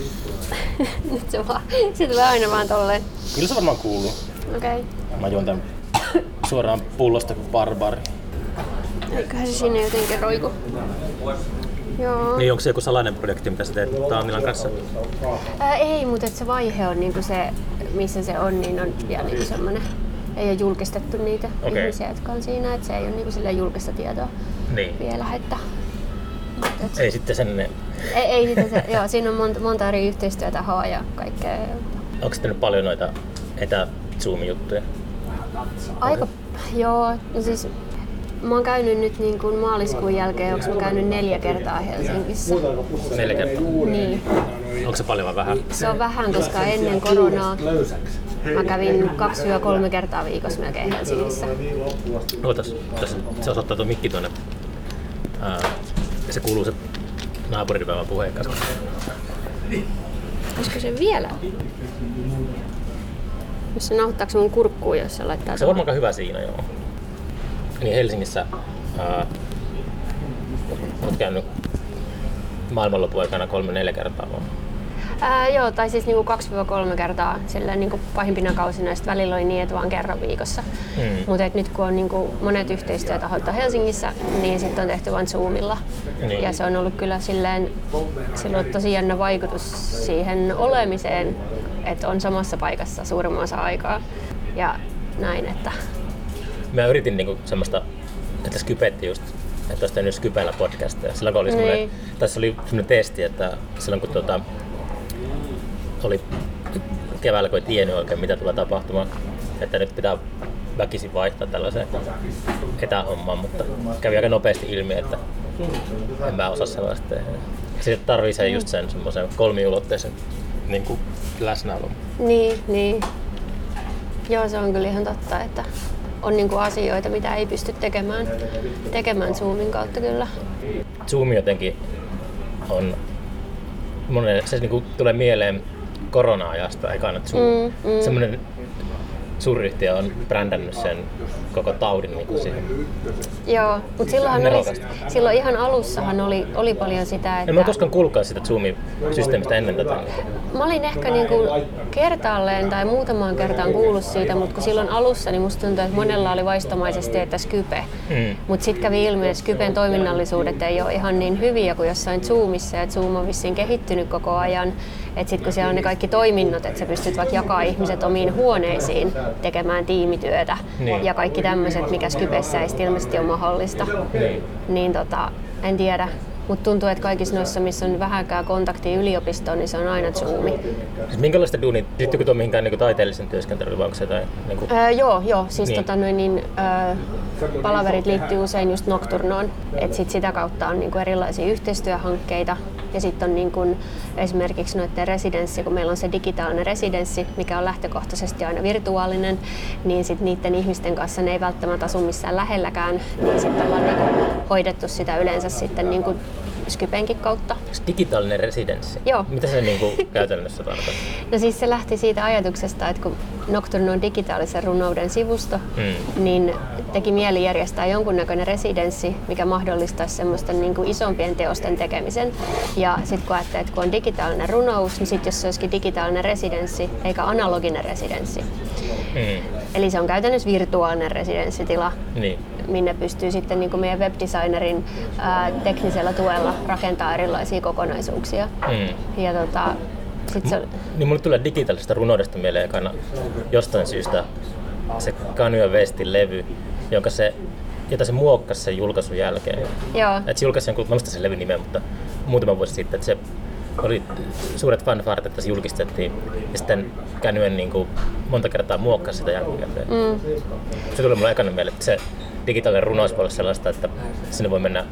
Nyt se vaan, se tulee aina vaan tolleen. Kyllä se varmaan kuuluu. Okei. Mä juon tän suoraan pullosta kuin barbari. Eiköhän se sinne jotenkin roiku. Joo. Niin onko se joku salainen projekti, mitä sä teet Taamilan kanssa? Ää, ei, mutta et se vaihe on niinku se, missä se on, niin on vielä niinku semmoinen. Ei ole julkistettu niitä Okei. ihmisiä, jotka on siinä, että se ei ole niinku julkista tietoa Niin. vielä. Että, et, Ei sitten sen, ei, ei sitä se, joo, siinä on monta, monta eri yhteistyötahoa ja kaikkea. onko tehnyt paljon noita etä juttuja Aika, joo, no siis mä oon käynyt nyt niin kuin maaliskuun jälkeen, onko mä käynyt neljä kertaa Helsingissä. Neljä kertaa. Niin, Onko se paljon vai vähän? se on vähän, koska ennen koronaa mä kävin kaksi kolme kertaa viikossa melkein Helsingissä. Ootas, tässä se osoittaa tuo mikki tuonne. Ää, ja se kuuluu se naapuripäivän puheen kanssa. Olisiko se vielä? Jos se nauhoittaako mun kurkkuun, jos se laittaa Se on varmaan hyvä siinä, joo. Niin Helsingissä ää, olet käynyt maailmanlopun aikana kolme-neljä kertaa vaan. Ää, joo, tai siis niinku 2-3 kertaa silleen niinku pahimpina kausina, ja välillä oli niin, että vaan kerran viikossa. Mm. Mutta nyt kun on niinku monet yhteistyötahot Helsingissä, niin sitten on tehty vain Zoomilla. Niin. Ja se on ollut kyllä silleen, sillä on tosi jännä vaikutus siihen olemiseen, että on samassa paikassa suurimman osa aikaa. Ja näin, että Mä yritin niinku semmoista, että Skypetti just, että olisi tehnyt Skypellä podcastia. Silloin kun oli semmoinen, Niin. tässä oli semmoinen testi, että silloin kun tuota, oli keväällä, kun ei tiennyt oikein mitä tulee tapahtumaan, että nyt pitää väkisin vaihtaa tällaiseen etähommaan, mutta kävi aika nopeasti ilmi, että en mä osaa sellaista tehdä. Sitten tarvii sen just sen semmoisen kolmiulotteisen niin kuin läsnäolon. niin, niin. Joo, se on kyllä ihan totta, että on niinku asioita, mitä ei pysty tekemään, tekemään Zoomin kautta kyllä. Zoom jotenkin on, monen, se niinku tulee mieleen korona-ajasta ekana Zoom. Mm, mm. Semmoinen suuryhtiö on brändännyt sen koko taudin niinku siihen. Joo, mutta silloinhan oli, Nerokasta. silloin ihan alussahan oli, oli paljon sitä, että En mä koskaan kuullutkaan sitä Zoomin systeemistä ennen tätä. mä olin ehkä niinku kertaalleen tai muutamaan kertaan kuullut siitä, mutta kun silloin alussa, niin musta tuntui, että monella oli vaistomaisesti, että Skype. Mm. Mutta sitten kävi ilmi, että Skypen toiminnallisuudet ei ole ihan niin hyviä kuin jossain Zoomissa, ja Zoom on vissiin kehittynyt koko ajan. Että sitten kun siellä on ne kaikki toiminnot, että sä pystyt vaikka jakaa ihmiset omiin huoneisiin tekemään tiimityötä Niin. ja kaikki tämmöiset, mikä Skypessä ei ilmeisesti ole mahdollista, Niin. niin tota, en tiedä. Mutta tuntuu, että kaikissa noissa, missä on vähänkään kontaktia yliopistoon, niin se on aina Zoomi. Siis minkälaista duunia, liittyykö tuo mihinkään niinku taiteellisen työskentelyyn vai onko se jotain? Niinku, Öö, joo, joo. Siis Niin. niin. tota, noin, niin, öö, palaverit liittyy usein just Nocturnoon. Et sit sitä kautta on niinku erilaisia yhteistyöhankkeita. Ja sitten on niinku, esimerkiksi noiden residenssi, kun meillä on se digitaalinen residenssi, mikä on lähtökohtaisesti aina virtuaalinen, niin sit niiden ihmisten kanssa ne ei välttämättä asu missään lähelläkään, niin sitten ollaan niinku hoidettu sitä yleensä sitten niinku Skypenkin kautta. digitaalinen residenssi. Joo. Mitä se niinku käytännössä tarkoittaa? No siis se lähti siitä ajatuksesta, että kun Nocturne on digitaalisen runouden sivusto, Mm. niin teki mieli järjestää jonkunnäköinen residenssi, mikä mahdollistaisi semmoisten niin kuin isompien teosten tekemisen. Ja sitten kun ajattelee, että kun on digitaalinen runous, niin sitten jos se olisikin digitaalinen residenssi eikä analoginen residenssi. Mm. Eli se on käytännössä virtuaalinen residenssitila, Niin. Minne pystyy sitten niin kuin meidän webdesignerin ää, teknisellä tuella rakentaa erilaisia kokonaisuuksia. Mm. Ja tota, sit se, Niin mulle tulee digitaalisesta runoudesta mieleen ekana jostain syystä se Kanye Westin levy, jonka se, jota se muokkasi sen julkaisun jälkeen. joo, Et se julkaisi jonkun, mä muistan sen levyn nimen, mutta muutama vuosi sitten, että se oli suuret fanfaret, että se julkistettiin ja sitten Kanye niin kuin monta kertaa muokkasi sitä jälkikäteen. mm, Se tuli mulle ekana mieleen, että se digitaalinen runous voi olla sellaista, että sinne voi mennä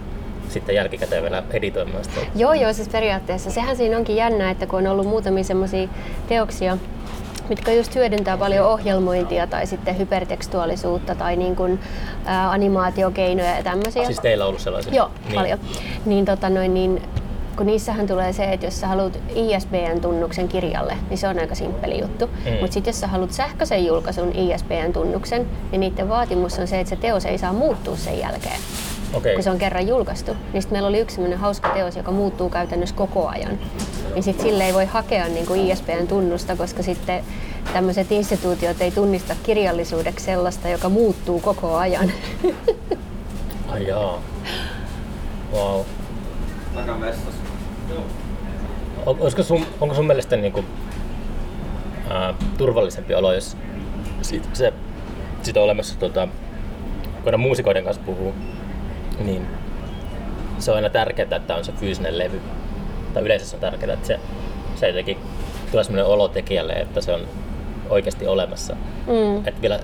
sitten jälkikäteen vielä editoimaan sitä. Joo, joo, siis periaatteessa. Sehän siinä onkin jännä, että kun on ollut muutamia semmoisia teoksia, mitkä just hyödyntää paljon ohjelmointia tai sitten hypertekstuaalisuutta tai niin kuin, ää, animaatiokeinoja ja tämmöisiä. Siis teillä on ollut sellaisia? Joo, paljon. Niin, tota noin, niin kun niissähän tulee se, että jos sä haluat ISBN-tunnuksen kirjalle, niin se on aika simppeli juttu. Mm. Mutta sitten jos sä haluat sähköisen julkaisun ISBN-tunnuksen, niin niiden vaatimus on se, että se teos ei saa muuttua sen jälkeen. Okei. kun se on kerran julkaistu. Niin sitten meillä oli yksi sellainen hauska teos, joka muuttuu käytännössä koko ajan. Niin sitten sille ei voi hakea niin kuin ISBN tunnusta, koska sitten tämmöiset instituutiot ei tunnista kirjallisuudeksi sellaista, joka muuttuu koko ajan. Ai jaa. Wow. Takamessassa. On- Olisiko sun, onko sun mielestä niin kuin, ää, turvallisempi olo, jos sit, se, sit on olemassa, tota, kun aina muusikoiden kanssa puhuu, niin se on aina tärkeää, että on se fyysinen levy. Tai yleensä se on tärkeää, että se, se jotenkin tulee sellainen olo tekijälle, että se on oikeasti olemassa. Mm. Että vielä,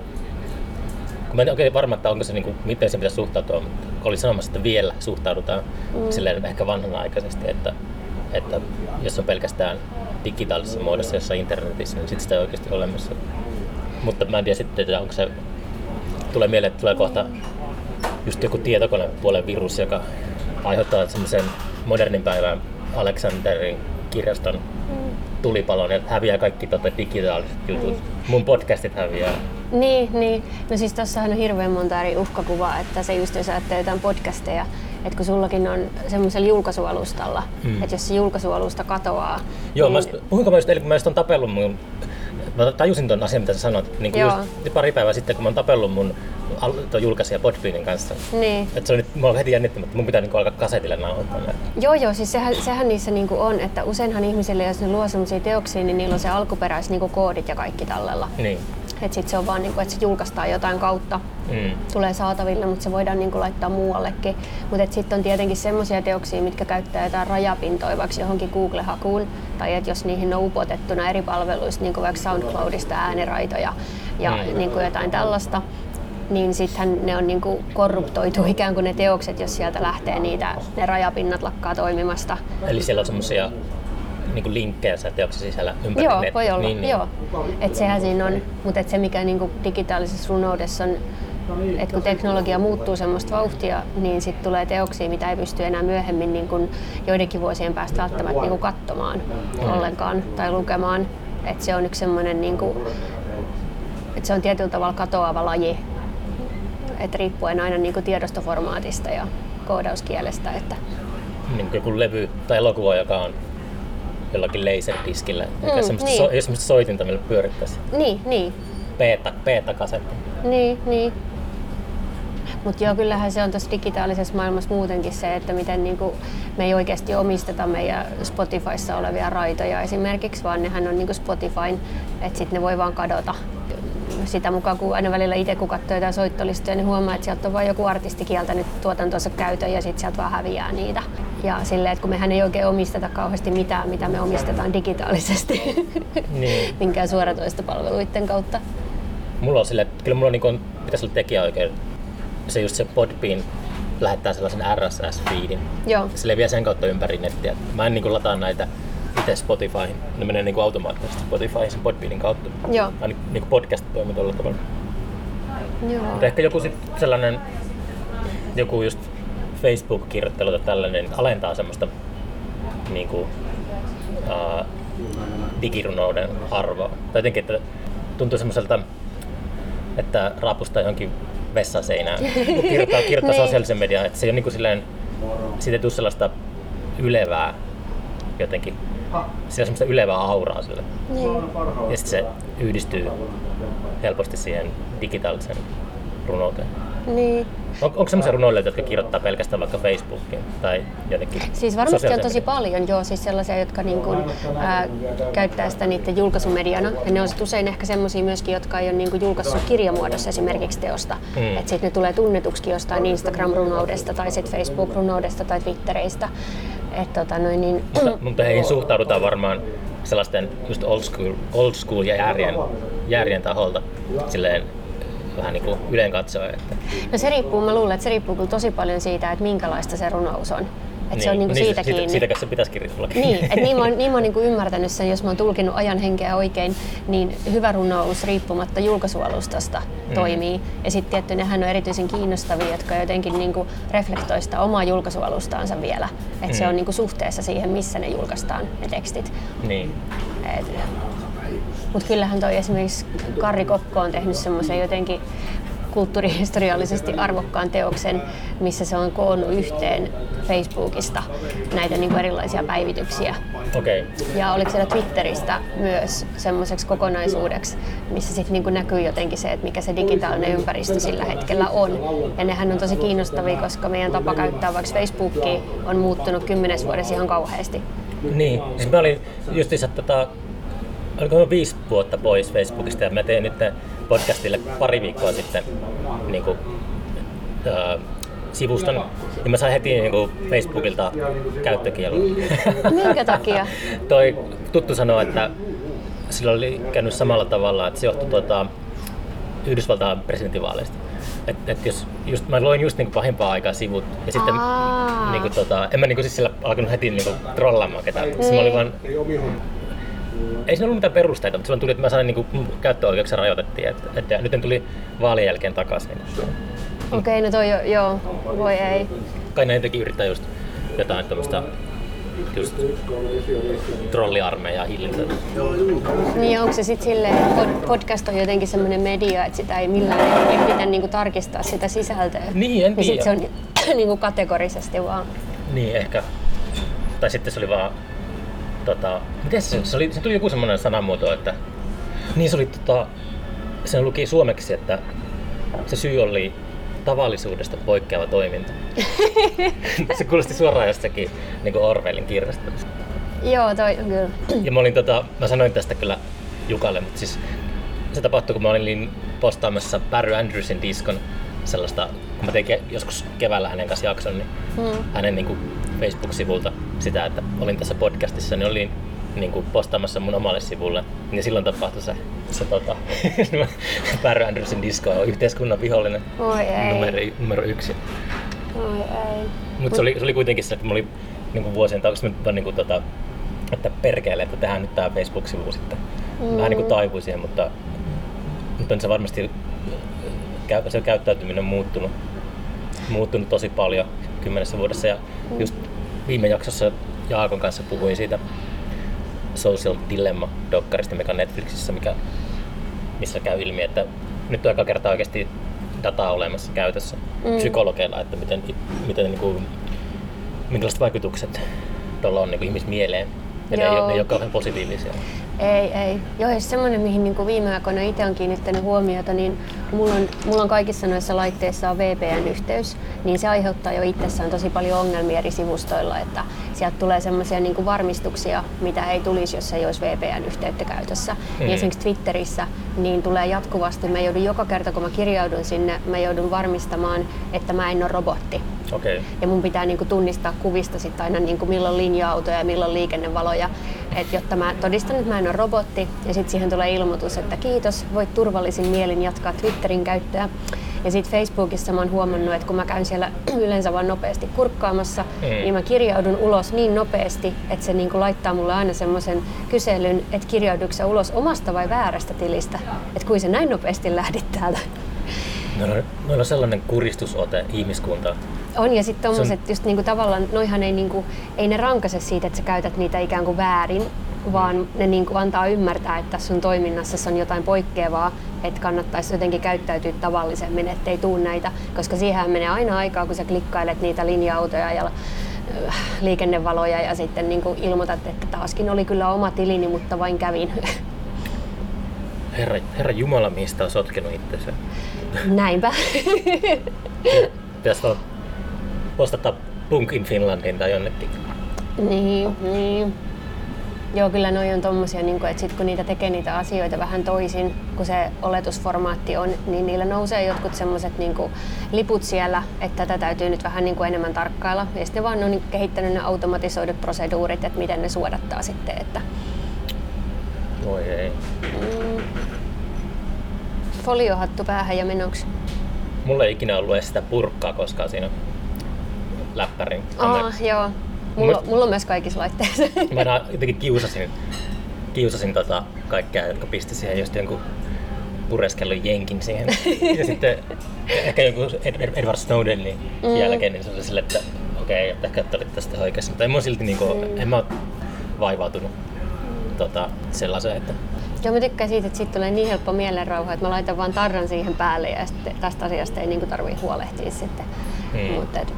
kun mä en oikein varma, että onko se, niin kuin, miten se pitäisi suhtautua, mutta oli sanomassa, että vielä suhtaudutaan mm. silleen ehkä vanhanaikaisesti, että, että jos on pelkästään digitaalisessa muodossa jossain internetissä, niin sitten sitä ei oikeasti ole olemassa. Mutta mä en tiedä sitten, että onko se, tulee mieleen, että tulee kohta just joku tietokonepuolen virus, joka aiheuttaa semmoisen modernin päivän Alexanderin kirjaston tulipalon ja häviää kaikki tota digitaaliset jutut. Mun podcastit häviää. Niin, niin. No siis tossahan on hirveän monta eri uhkakuvaa, että se just jos ajattelee jotain podcasteja, että kun sullakin on semmoisella julkaisualustalla, mm. että jos se julkaisualusta katoaa, Joo, niin, mä puhuinko mä just eilen, kun mä just on tapellut mun... Mä tajusin ton asian, mitä sä sanoit, niin kuin just pari päivää sitten, kun mä oon tapellut mun julkaisija Podbeanin kanssa. niin. Että se on nyt, mä oon heti jännittänyt, että mun pitää niinku alkaa kasetille nauhoittaa näitä. Joo, joo, siis sehän, sehän niissä niinku on, että useinhan ihmisille, jos ne luo semmoisia teoksia, niin niillä on se alkuperäis niinku koodit ja kaikki tallella. Niin. Et sit se on vaan, niinku, että se julkaistaan jotain kautta, Mm. tulee saataville, mutta se voidaan niinku laittaa muuallekin. Mutta sitten on tietenkin semmoisia teoksia, mitkä käyttää jotain rajapintoja vaikka johonkin Google-hakuun, tai että jos niihin on upotettuna eri palveluista, niin kuin vaikka SoundCloudista ääniraitoja ja Mm. niinku jotain tällaista, niin sittenhän ne on niinku korruptoitu ikään kuin ne teokset, jos sieltä lähtee niitä, ne rajapinnat lakkaa toimimasta. Eli siellä on semmosia niinku linkkejä siellä teoksen sisällä ympäri Joo, nettiä. voi olla. Niin, niin. Joo. Et sehän siinä on, mutta et se mikä niinku digitaalisessa runoudessa on, että kun teknologia muuttuu semmoista vauhtia, niin sitten tulee teoksia, mitä ei pysty enää myöhemmin niin kun joidenkin vuosien päästä välttämättä niin katsomaan ollenkaan tai lukemaan. Et se on yksi semmoinen, niin että se on tietyllä tavalla katoava laji, et riippuen aina niin tiedostoformaatista ja koodauskielestä. Että, niin kuin joku levy tai elokuva, joka on jollakin laserdiskillä. Mm, Mm, semmoista, niin. so, ei semmoista soitinta, millä pyörittäisi niin, niin, beta, beta-kasetti. Niin, niin. Mutta joo, kyllähän se on tuossa digitaalisessa maailmassa muutenkin se, että miten niinku, me ei oikeasti omisteta meidän Spotifyssa olevia raitoja esimerkiksi, vaan nehän on niinku Spotifyn, että sitten ne voi vaan kadota. Sitä mukaan, kun aina välillä itse kun katsoo jotain soittolistoja, niin huomaa, että sieltä on vain joku artisti kieltänyt tuotantonsa käytön ja sitten sieltä vaan häviää niitä. Ja silleen, että kun mehän ei oikein omisteta kauheasti mitään, mitä me omistetaan digitaalisesti, Niin. minkään suoratoistopalveluiden kautta. Mulla on sille, että kyllä mulla niin pitäisi olla tekijäoikeus. Se just se Podbean lähettää sellaisen RSS-feedin. Joo. Se leviää sen kautta ympäri nettiä. Mä en niin lataa näitä itse Spotifyhin. Ne menee niin automaattisesti Spotifyhin sen Podbeanin kautta. Joo. Aina niin podcast toimii tuolla tavalla. Joo. Mutta ehkä joku sit sellainen, joku just Facebook-kirjoittelu tai tällainen alentaa semmoista niin kuin, ää, digirunouden arvoa. Tai jotenkin, että tuntuu semmoiselta, että raapustaa johonkin vessaseinään, kun kirjoittaa, kirjoittaa Niin. sosiaalisen median, että se ei ole niin kuin silleen, siitä ei tule sellaista ylevää jotenkin, sillä on semmoista ylevää auraa sille. Niin. Ja sitten se yhdistyy helposti siihen digitaaliseen runouteen. Niin. On, onko semmoisia runoilijoita, jotka kirjoittaa pelkästään vaikka Facebookiin tai jonnekin Siis varmasti on tosi paljon, joo, siis sellaisia, jotka niin kuin, ää, käyttää sitä niiden julkaisumediana. Ja ne on sit usein ehkä sellaisia myöskin, jotka ei ole niin kuin julkaissut kirjamuodossa esimerkiksi teosta. Mm. Mm. Että sitten ne tulee tunnetuksi jostain Instagram-runoudesta tai sitten Facebook-runoudesta tai Twitteristä. Et, tota, noin, niin, Mutta, mutta heihin suhtaudutaan varmaan sellaisten just old school, old school ja järjen, järjen taholta silleen vähän niin kuin yleen katsoen. Että, no se riippuu, mä luulen, että se riippuu kyllä tosi paljon siitä, että minkälaista se runous on. Et se on niin kuin siitä siitä, kiinni. Siitäkö se pitäisikin olla Niin, että niin mä oon, niin mä oon niin kuin ymmärtänyt sen, jos mä oon tulkinut ajan henkeä oikein, niin hyvä runous riippumatta julkaisualustasta Mm. toimii. Ja sitten tietty nehän on erityisen kiinnostavia, jotka jotenkin niin kuin reflektoi sitä omaa julkaisualustaansa vielä. Että Mm. se on niin kuin suhteessa siihen, missä ne julkaistaan ne tekstit. Niin. Mutta kyllähän toi esimerkiksi Karri Kokko on tehnyt semmoisen jotenkin kulttuurihistoriallisesti arvokkaan teoksen, missä se on koonnut yhteen Facebookista näitä niin kuin erilaisia päivityksiä. Okei. Ja oliko siellä Twitteristä myös semmoiseksi kokonaisuudeksi, missä sitten niin näkyy jotenkin se, että mikä se digitaalinen ympäristö sillä hetkellä on. Ja nehän on tosi kiinnostavia, koska meidän tapa käyttää vaikka Facebookia on muuttunut kymmenes vuodessa ihan kauheasti. Niin, siis mä olin justiinsa tota, oliko viisi vuotta pois Facebookista ja mä tein nyt podcastille pari viikkoa sitten niin kuin, äh, sivuston, niin mä sain heti niin kuin Facebookilta käyttökielon. Minkä takia? Toi tuttu sanoo, että sillä oli käynyt samalla tavalla, että se johtui tuota, Yhdysvaltain presidentinvaaleista. Et, et jos, just, mä loin just niinku pahimpaa aikaa sivut ja sitten Aa. niinku, tota, en mä niinku siis sillä alkanut heti niinku trollaamaan ketään. Siis mä olin vaan, ei siinä ollut mitään perusteita, mutta silloin tuli, että mä sain niinku mun käyttöoikeuksia rajoitettiin. Et, et, ja nyt en tuli vaalien jälkeen takaisin. Okei, no toi jo, joo, voi ei. Kai näin teki yrittää just jotain tämmöistä just trolliarmeijaa hillitä. Niin onko se sitten silleen, että pod- podcast on jotenkin semmoinen media, että sitä ei millään ehditä niinku tarkistaa sitä sisältöä? Niin, en Ja sit tiedä. se on niinku kategorisesti vaan. Niin, ehkä. Tai sitten se oli vaan... Tota, miten se, se, oli, se tuli joku semmoinen sanamuoto, että... Niin se oli tota... Se luki suomeksi, että se syy oli tavallisuudesta poikkeava toiminta. se kuulosti suoraan jostakin niin Orwellin kirjasta. Joo, toi on kyllä. Ja mä, olin, tota, mä sanoin tästä kyllä Jukalle, mutta siis se tapahtui, kun mä olin postaamassa Barry Andrewsin diskon sellaista, mä tein ke- joskus keväällä hänen kanssa jakson, niin Hmm. hänen niin kuin Facebook-sivulta sitä, että olin tässä podcastissa, niin olin niin kuin postaamassa mun omalle sivulle. Niin silloin tapahtui se, se tota, Barry Andrewsin disko on yhteiskunnan vihollinen Oi ei. numero, numero yksi. Oi ei. Mutta se oli, se oli kuitenkin se, että mä olin niin kuin vuosien mä niin kuin, tota, että perkele, että tehdään nyt tämä Facebook-sivu sitten. Mm. Vähän niin kuin taipuin siihen, mutta, mutta on se varmasti se käyttäytyminen on muuttunut, muuttunut tosi paljon kymmenessä vuodessa. Ja just viime jaksossa Jaakon kanssa puhuin siitä Social Dilemma-dokkarista, mikä on Netflixissä, mikä, missä käy ilmi, että nyt on aika kertaa oikeasti dataa olemassa käytössä mm. psykologeilla, että miten, miten niin kuin, minkälaiset vaikutukset tuolla on niin ihmismieleen. Ja ne ei, Joo. ne ei ole kauhean positiivisia. Ei, ei. Joo, ja semmoinen, mihin niin kuin viime aikoina itse on kiinnittänyt huomiota, niin mulla on, mulla on kaikissa noissa laitteissa on VPN-yhteys, niin se aiheuttaa jo itsessään tosi paljon ongelmia eri sivustoilla, että sieltä tulee semmoisia niin kuin varmistuksia, mitä ei tulisi, jos ei olisi VPN-yhteyttä käytössä. Mm. Mm. Ja esimerkiksi Twitterissä niin tulee jatkuvasti, mä joudun joka kerta kun mä kirjaudun sinne, mä joudun varmistamaan, että mä en ole robotti. Okei. Ja mun pitää niinku tunnistaa kuvista sit aina niinku milloin linja-autoja ja milloin liikennevaloja, et jotta mä todistan, että mä en ole robotti. Ja sitten siihen tulee ilmoitus, että kiitos, voit turvallisin mielin jatkaa Twitterin käyttöä. Ja sitten Facebookissa mä oon huomannut, että kun mä käyn siellä yleensä vaan nopeasti kurkkaamassa, Mm. niin mä kirjaudun ulos niin nopeasti, että se niinku laittaa mulle aina semmoisen kyselyn, että kirjauduko sä ulos omasta vai väärästä tilistä. Että kuin sä näin nopeasti lähdit täältä. Meillä on, meillä on sellainen kuristusote ihmiskuntaa. On ja sitten Se on- just niinku tavallaan, noihan ei, niinku, ei ne rankase siitä, että sä käytät niitä ikään kuin väärin, vaan ne niinku antaa ymmärtää, että sun toiminnassa on jotain poikkeavaa, että kannattaisi jotenkin käyttäytyä tavallisemmin, ettei tuu näitä, koska siihen menee aina aikaa, kun sä klikkailet niitä linja-autoja ja äh, liikennevaloja ja sitten niinku ilmoitat, että taaskin oli kyllä oma tilini, mutta vain kävin. Herra, herra Jumala, mihin sitä on sotkenut itsensä. Näinpä. Pitäisi postata Punk in Finlandin tai jonnekin. Niin, niin. Joo, kyllä noi on tommosia, niin että sit kun niitä tekee niitä asioita vähän toisin, kun se oletusformaatti on, niin niillä nousee jotkut semmoiset niin liput siellä, että tätä täytyy nyt vähän niin kuin enemmän tarkkailla. Ja sitten vaan on niin kehittänyt ne automatisoidut proseduurit, että miten ne suodattaa sitten. Että, Voi ei. mm, foliohattu päähän ja menoksi. Mulla ei ikinä ollut edes sitä purkkaa koskaan siinä läppärin. Aa, joo. Mulla, Mun- mulla on myös kaikissa laitteissa. Mä aina jotenkin kiusasin, kiusasin tota kaikkea, jotka pisti siihen just jonkun pureskellun jenkin siihen. ja sitten ehkä joku Ed- Ed- Edward Snowdenin mm. jälkeen, niin se oli silleen, että okei, okay, että ehkä te olitte tästä oikeassa. Mutta en mä silti niinku, mm. en mä vaivautunut tota, sellaisen, että Joo, mä tykkään siitä, että siitä tulee niin helppo mielenrauha, että mä laitan vaan tarran siihen päälle ja sitten tästä asiasta ei niin tarvitse huolehtia sitten. Mm. Mutta et,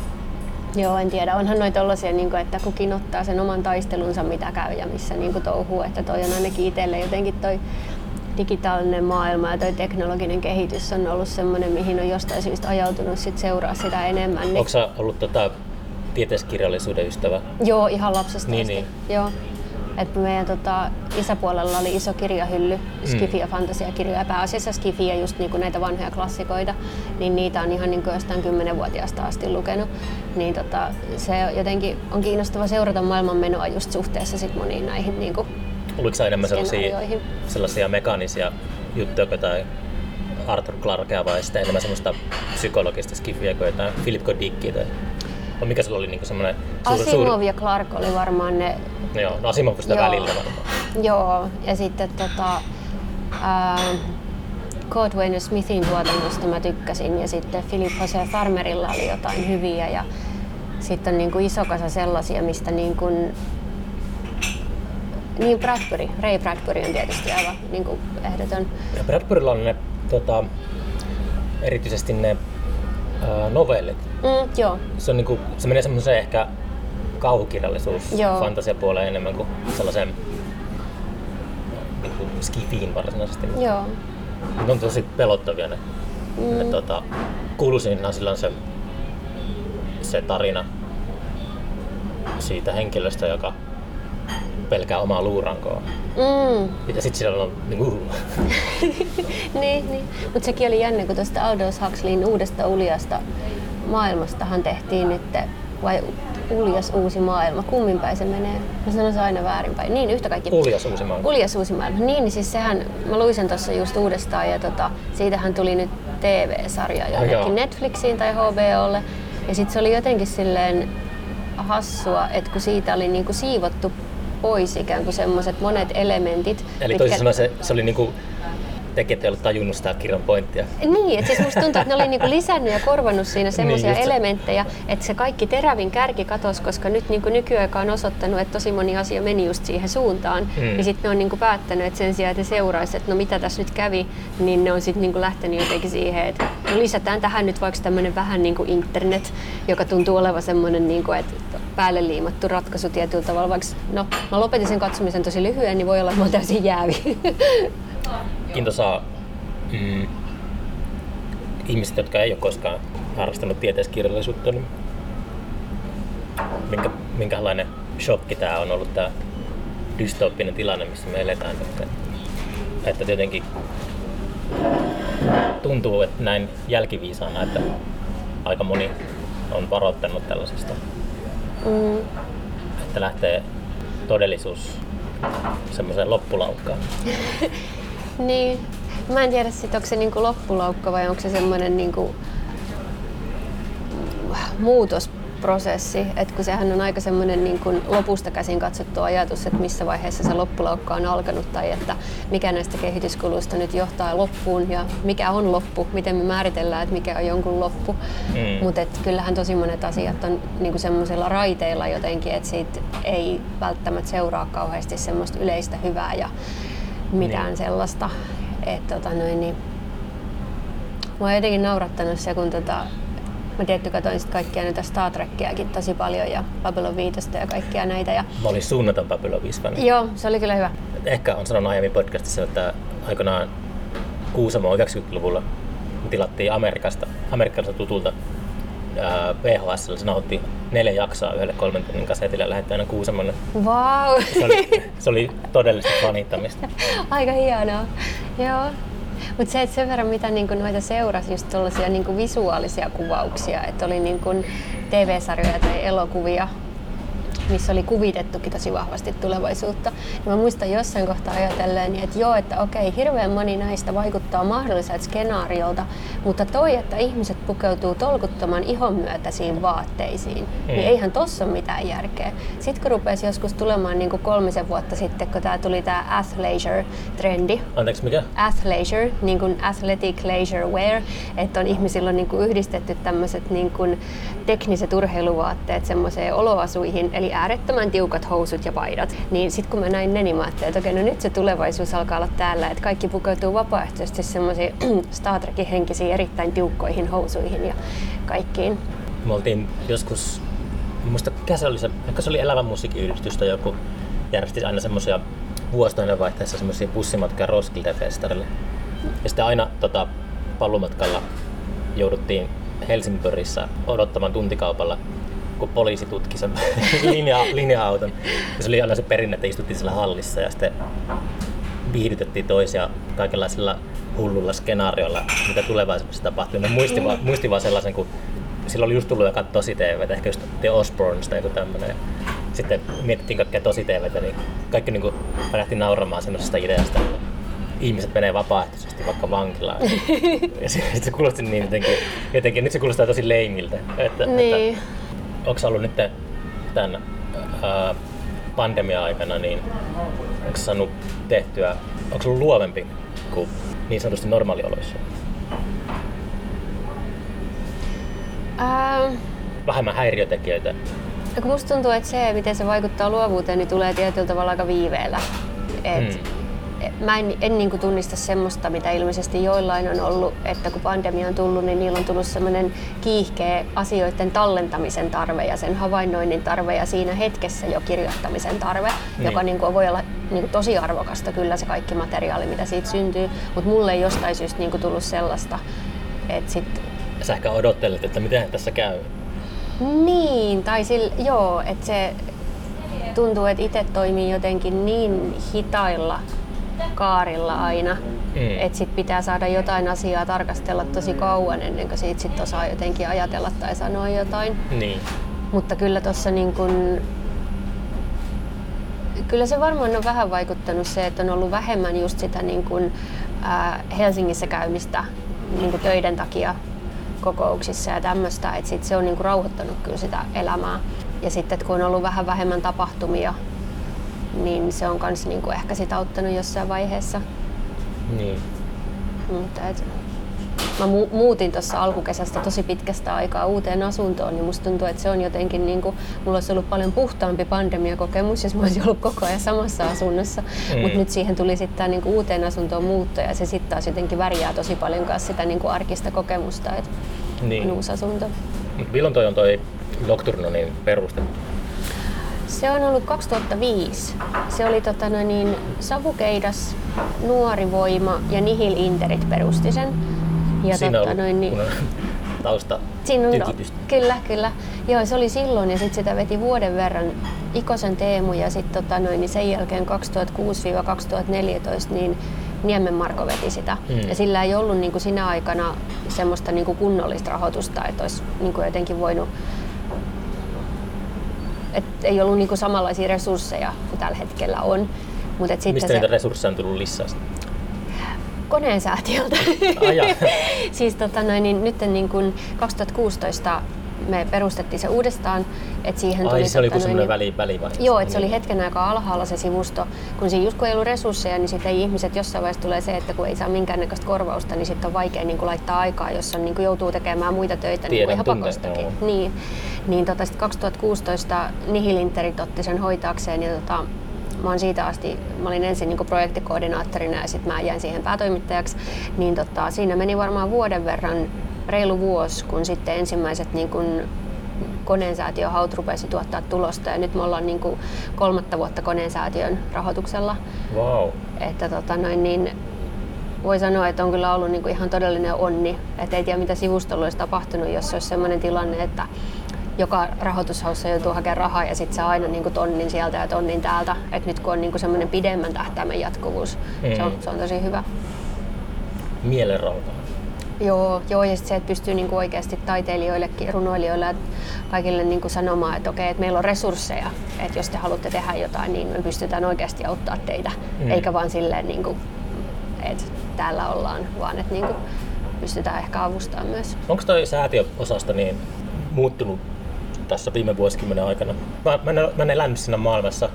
joo, en tiedä. Onhan noita tollasia, niin kuin, että kukin ottaa sen oman taistelunsa, mitä käy ja missä niin kuin touhuu. Että toi on ainakin itselle jotenkin toi digitaalinen maailma ja toi teknologinen kehitys on ollut semmoinen, mihin on jostain syystä ajautunut sit seuraa sitä enemmän. Niin... onko sä ollut tota, tieteiskirjallisuuden ystävä? Joo, ihan lapsesta Niin, asti. niin. Joo. Et meidän tota, isäpuolella oli iso kirjahylly, skifi- ja fantasiakirjoja, pääasiassa skifiä, just niinku näitä vanhoja klassikoita, niin niitä on ihan niinku jostain kymmenenvuotiaasta asti lukenut. Niin tota, se jotenkin on kiinnostava seurata maailmanmenoa just suhteessa sit moniin näihin niinku, Oliko sä enemmän sellaisia, sellaisia mekaanisia juttuja jotain Arthur Clarkea vai sitten enemmän semmoista psykologista skifiä kuin jotain Philip K. Dickia tai vai mikä sulla oli niinku semmoinen Asimov ja Clark oli varmaan ne Joo, no Asimov sitä Joo. välillä varmaan. Joo, ja sitten tota, ää, Codwain ja Smithin tuotannosta mä tykkäsin ja sitten Philip Jose Farmerilla oli jotain hyviä ja sitten on niin kuin iso kasa sellaisia, mistä niin kuin, niin Bradbury, Ray Bradbury on tietysti aivan niin kuin ehdoton. Ja Bradburylla on ne tota, erityisesti ne ää, novellit. Mm, joo, Se, on niinku, se menee semmoiseen ehkä kauhukirjallisuus Joo. fantasiapuoleen enemmän kuin sellaiseen niinku skifiin varsinaisesti. joo. Ne on tosi pelottavia ne. Mm. ne tota, kuuluisin sillä on se, se tarina siitä henkilöstä, joka pelkää omaa luurankoa. Mm, Ja sitten siellä on niinku, niin, niin. Mutta sekin oli jännä, kun tuosta Aldous Huxleyin uudesta uljasta maailmastahan tehtiin nyt, vai uljas uusi maailma, kummin päin se menee? Mä sanon se aina väärinpäin. Niin, yhtä kaikki. uljas uusi maailma. Uljas uusi maailma. Niin, niin siis sehän, mä luin sen tuossa just uudestaan ja tota, siitähän tuli nyt TV-sarja joo. jonnekin Netflixiin tai HBOlle. Ja sitten se oli jotenkin silleen hassua, että kun siitä oli niinku siivottu pois ikään kuin semmoiset monet elementit. Eli toisin sanoen se, se oli niinku, tekijät ei ollut tajunnut sitä kirjan pointtia. Niin, että siis musta tuntuu, että ne oli niinku lisännyt ja korvannut siinä semmoisia Niin, elementtejä, että se kaikki terävin kärki katosi, koska nyt niinku nykyaika on osoittanut, että tosi moni asia meni just siihen suuntaan. Mm. Ja sitten ne on niinku päättänyt, että sen sijaan, että seuraisi, että no mitä tässä nyt kävi, niin ne on sitten niinku lähtenyt jotenkin siihen, että no lisätään tähän nyt vaikka tämmöinen vähän niin kuin internet, joka tuntuu olevan semmoinen, niinku, että päälle liimattu ratkaisu tietyllä tavalla. Vaikka, no, mä lopetin sen katsomisen tosi lyhyen, niin voi olla, että mä oon täysin jäävi. Kiintosaa mm, ihmiset, jotka ei ole koskaan harrastanut tieteiskirjallisuutta, niin minkä, minkälainen shokki tämä on ollut tämä dystooppinen tilanne, missä me eletään nyt. Että jotenkin tuntuu, että näin jälkiviisaana, että aika moni on varoittanut tällaisesta, mm. että lähtee todellisuus semmoiseen loppulaukkaan. Niin. Mä en tiedä sit, onko se niinku loppulaukka vai onko se semmoinen niinku muutosprosessi. Et kun sehän on aika semmoinen niinku lopusta käsin katsottu ajatus, että missä vaiheessa se loppulaukka on alkanut tai että mikä näistä kehityskuluista nyt johtaa loppuun ja mikä on loppu, miten me määritellään, että mikä on jonkun loppu. Mm. Mutta kyllähän tosi monet asiat on niinku semmoisella raiteilla jotenkin, että siitä ei välttämättä seuraa kauheasti semmoista yleistä hyvää ja mitään Niin. sellaista. Et, tota, noin, niin, Mua on jotenkin naurattanut se, kun tota, mä tietty katsoin sit kaikkia näitä Star Trekkiäkin tosi paljon ja Babylon 5 ja kaikkia näitä. Ja, Mä olin suunnaton Babylon 5 fani. joo, se oli kyllä hyvä. Ehkä on sanonut aiemmin podcastissa, että aikoinaan Kuusamo 90-luvulla tilattiin Amerikasta, amerikkalaiselta tutulta VHS, se nauhoitti neljä jaksoa yhdelle kolmen tunnin kasetille ja lähetti aina Kuusamolle. Vau! Se oli, se oli todellista fanittamista. Aika hienoa. Joo. Mutta se, että sen verran mitä niinku noita seurasi, just tuollaisia niinku visuaalisia kuvauksia, että oli niinku TV-sarjoja tai elokuvia, missä oli kuvitettukin tosi vahvasti tulevaisuutta. Ja mä muistan jossain kohtaa ajatelleen, että joo, että okei, hirveän moni näistä vaikuttaa mahdolliselta skenaariolta, mutta toi, että ihmiset pukeutuu tolkuttoman ihon myötäisiin vaatteisiin, mm. niin eihän tossa ole mitään järkeä. Sitten kun rupesi joskus tulemaan niin kuin kolmisen vuotta sitten, kun tää tuli tää athleisure-trendi, Anteeksi, mikä? athleisure, niin kuin athletic leisure wear, että on ihmisillä on niin kuin yhdistetty tämmöiset niin kuin tekniset urheiluvaatteet semmoiseen oloasuihin, eli äärettömän tiukat housut ja paidat. Niin sitten kun mä näin ne, niin mä ajattelin, että okei, no nyt se tulevaisuus alkaa olla täällä, että kaikki pukeutuu vapaaehtoisesti semmoisiin Star Trekin henkisiin erittäin tiukkoihin housuihin ja kaikkiin. Me oltiin joskus, muista se oli se, ehkä se oli Elävän musiikkiyhdistys tai joku, järjesti aina semmoisia vuositoinen vaihteessa semmoisia bussimatkoja Roskilde-festarille. Ja sitten aina tota, palumatkalla jouduttiin Helsingin odottamaan tuntikaupalla, kun poliisi tutki sen linja, linja-auton. Ja se oli aina se perinne, että istuttiin siellä hallissa ja sitten viihdytettiin toisia kaikenlaisilla hullulla skenaariolla, mitä tulevaisuudessa tapahtuu. Ne muisti, vaan, muisti vaan sellaisen, kun silloin oli just tullut katsoa tosi TV, ehkä just The Osbournes tai joku tämmöinen. Sitten mietittiin kaikkea tosi TV, niin kaikki niin lähti nauramaan semmoisesta ideasta, että ihmiset menee vapaaehtoisesti vaikka vankilaan. ja sitten se kuulosti niin jotenkin, jotenkin, nyt se kuulostaa tosi leimiltä. Että, niin. että, onko ollut nyt tämän ää, pandemia-aikana, niin onko saanut tehtyä, onko ollut luovempi kuin niin sanotusti normaalioloissa? Ähm. Vähemmän häiriötekijöitä. Ja kun musta tuntuu, että se, miten se vaikuttaa luovuuteen, niin tulee tietyllä tavalla aika viiveellä. Et hmm mä en, en niin kuin tunnista semmoista, mitä ilmeisesti joillain on ollut, että kun pandemia on tullut, niin niillä on tullut semmoinen kiihkeä asioiden tallentamisen tarve ja sen havainnoinnin tarve ja siinä hetkessä jo kirjoittamisen tarve, niin. joka niin kuin voi olla niin kuin tosi arvokasta kyllä se kaikki materiaali, mitä siitä syntyy, mutta mulle ei jostain syystä niin kuin tullut sellaista, että sit... Sä ehkä odottelet, että miten tässä käy. Niin, tai sillä, joo, että se tuntuu, että itse toimii jotenkin niin hitailla kaarilla aina. Mm. Että sit pitää saada jotain asiaa tarkastella tosi kauan ennen kuin siitä sit osaa jotenkin ajatella tai sanoa jotain. Niin. Mutta kyllä tuossa niin kun, kyllä se varmaan on vähän vaikuttanut se, että on ollut vähemmän just sitä niin kun, ää, Helsingissä käymistä niin kun töiden takia kokouksissa ja tämmöistä, että sit se on niin rauhoittanut kyllä sitä elämää. Ja sitten kun on ollut vähän vähemmän tapahtumia niin se on myös niinku ehkä sit auttanut jossain vaiheessa. Niin. Mutta et, mä mu- muutin tuossa alkukesästä tosi pitkästä aikaa uuteen asuntoon, niin musta tuntuu, että se on jotenkin, niin kuin, mulla olisi ollut paljon puhtaampi pandemiakokemus, jos mä olisin ollut koko ajan samassa asunnossa. Mm. Mutta nyt siihen tuli sitten niin uuteen asuntoon muutto ja se sitten taas jotenkin värjää tosi paljon kanssa sitä niin kuin arkista kokemusta, että niin. on uusi asunto. Milloin toi on toi Nocturno niin perustettu? Se on ollut 2005. Se oli tota, no niin, Savukeidas, Nuori Voima ja Nihil Interit perusti sen. Ja Siinä tota, noin, niin, tausta Siinä on, Kyllä, kyllä. Joo, se oli silloin ja sitten sitä veti vuoden verran Ikosen Teemu ja sitten tota, noin, niin sen jälkeen 2006-2014 niin Niemen Marko veti sitä. Hmm. Ja sillä ei ollut niin kuin sinä aikana semmoista niin kuin kunnollista rahoitusta, että olisi niin kuin jotenkin voinut et ei ollut niinku samanlaisia resursseja kuin tällä hetkellä on. Mut et Mistä se... niitä resursseja on tullut lisää? Koneen säätiöltä. Ah, siis tota noin, niin nyt niin kun 2016 me perustettiin se uudestaan. Et siihen Ai, tuli, se oli joku semmoinen väli, välivaihe. Joo, että se oli hetken aikaa alhaalla se sivusto. Kun siinä just kun ei ollut resursseja, niin sitten ihmiset jossain vaiheessa tulee se, että kun ei saa minkäännäköistä korvausta, niin sitten on vaikea niin kuin laittaa aikaa, jos on, niin kuin joutuu tekemään muita töitä niin kuin ihan pakostakin. Niin, niin tota, 2016 Nihilinterit otti sen hoitaakseen ja tota, mä oon siitä asti, mä olin ensin niin projektikoordinaattorina ja sitten mä jäin siihen päätoimittajaksi, niin tota, siinä meni varmaan vuoden verran reilu vuosi, kun sitten ensimmäiset niin kuin koneensäätiön haut rupesi tuottaa tulosta ja nyt me ollaan niin kuin kolmatta vuotta koneensäätiön rahoituksella. Wow. Että tota noin, niin voi sanoa, että on kyllä ollut niin kuin ihan todellinen onni. Että ei tiedä mitä sivustolla olisi tapahtunut, jos olisi sellainen tilanne, että joka rahoitushaussa joutuu hakemaan rahaa ja sitten saa aina niin kuin tonnin sieltä ja tonnin täältä. Et nyt kun on niin kuin semmoinen pidemmän tähtäimen jatkuvuus, mm. se, on, se on tosi hyvä. Mielenrauha. Joo, joo ja se, että pystyy niinku oikeasti taiteilijoillekin, runoilijoille ja kaikille niinku sanomaan, että okei, että meillä on resursseja, että jos te haluatte tehdä jotain, niin me pystytään oikeasti auttaa teitä, mm. eikä vaan silleen, niinku, että täällä ollaan, vaan että niinku, pystytään ehkä avustamaan myös. Onko toi säätiöosasta niin muuttunut tässä viime vuosikymmenen aikana? Mä, mä, mä en elänyt siinä maailmassa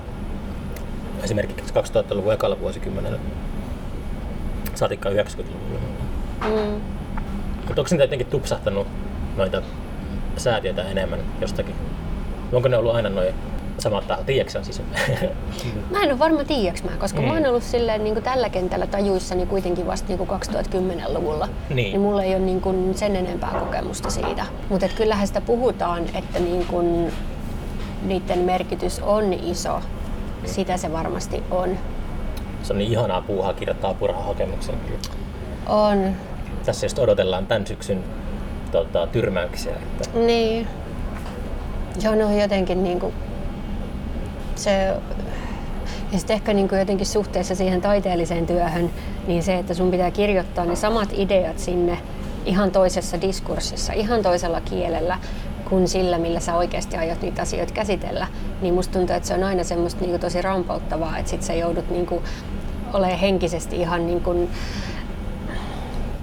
esimerkiksi 2000-luvun ekalla vuosikymmenellä, saatikka 90-luvulla. Mm. Mutta onko niitä jotenkin tupsahtanut noita säätiöitä enemmän jostakin? Onko ne ollut aina noin samat tahot. Tiedätkö siis? Mä en ole varma tiiäks mä, koska Mm. mä oon ollut silleen niin kuin tällä kentällä tajuissani kuitenkin vasta niin kuin 2010-luvulla. Niin. niin mulla ei ole niin kuin sen enempää kokemusta siitä. Mutta kyllähän sitä puhutaan, että niin kuin niiden merkitys on iso. Sitä se varmasti on. Se on niin ihanaa puuhaa kirjoittaa apurahahakemuksen. On. Tässä just odotellaan tämän syksyn tota, tyrmäyksiä. Että Niin. Joo, ne on jotenkin niinku... Se... Ja sitten ehkä niinku jotenkin suhteessa siihen taiteelliseen työhön, niin se, että sun pitää kirjoittaa ne samat ideat sinne ihan toisessa diskurssissa, ihan toisella kielellä kuin sillä, millä sä oikeasti aiot niitä asioita käsitellä, niin musta tuntuu, että se on aina semmoista niinku tosi rampauttavaa, että sit sä joudut niinku olemaan henkisesti ihan niinku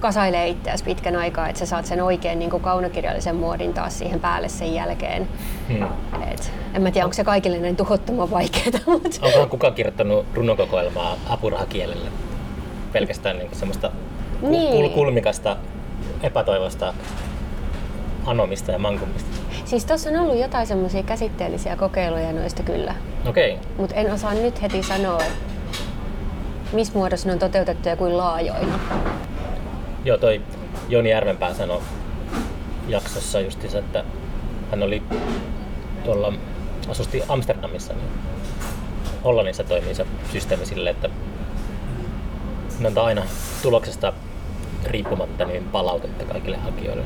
kasailee itseäsi pitkän aikaa, että sä saat sen oikein niin kuin kaunokirjallisen muodin taas siihen päälle sen jälkeen. hmm. Et, en mä tiedä, onko se kaikille näin tuhottoman vaikeaa, mutta Onkohan kukaan kirjoittanut runokokoelmaa apurahakielellä? Pelkästään niin semmoista Niin. kul- kulmikasta, epätoivosta anomista ja mankumista. siis tuossa on ollut jotain semmoisia käsitteellisiä kokeiluja noista kyllä, Okei, mutta en osaa nyt heti sanoa, missä muodossa ne on toteutettu ja kuin laajoina. Joo, toi Joni Järvenpää sanoi jaksossa justiinsa, että hän oli tuolla, asusti Amsterdamissa, niin Hollannissa toimii se systeemi sille, että ne antaa aina tuloksesta riippumatta niin palautetta kaikille hakijoille.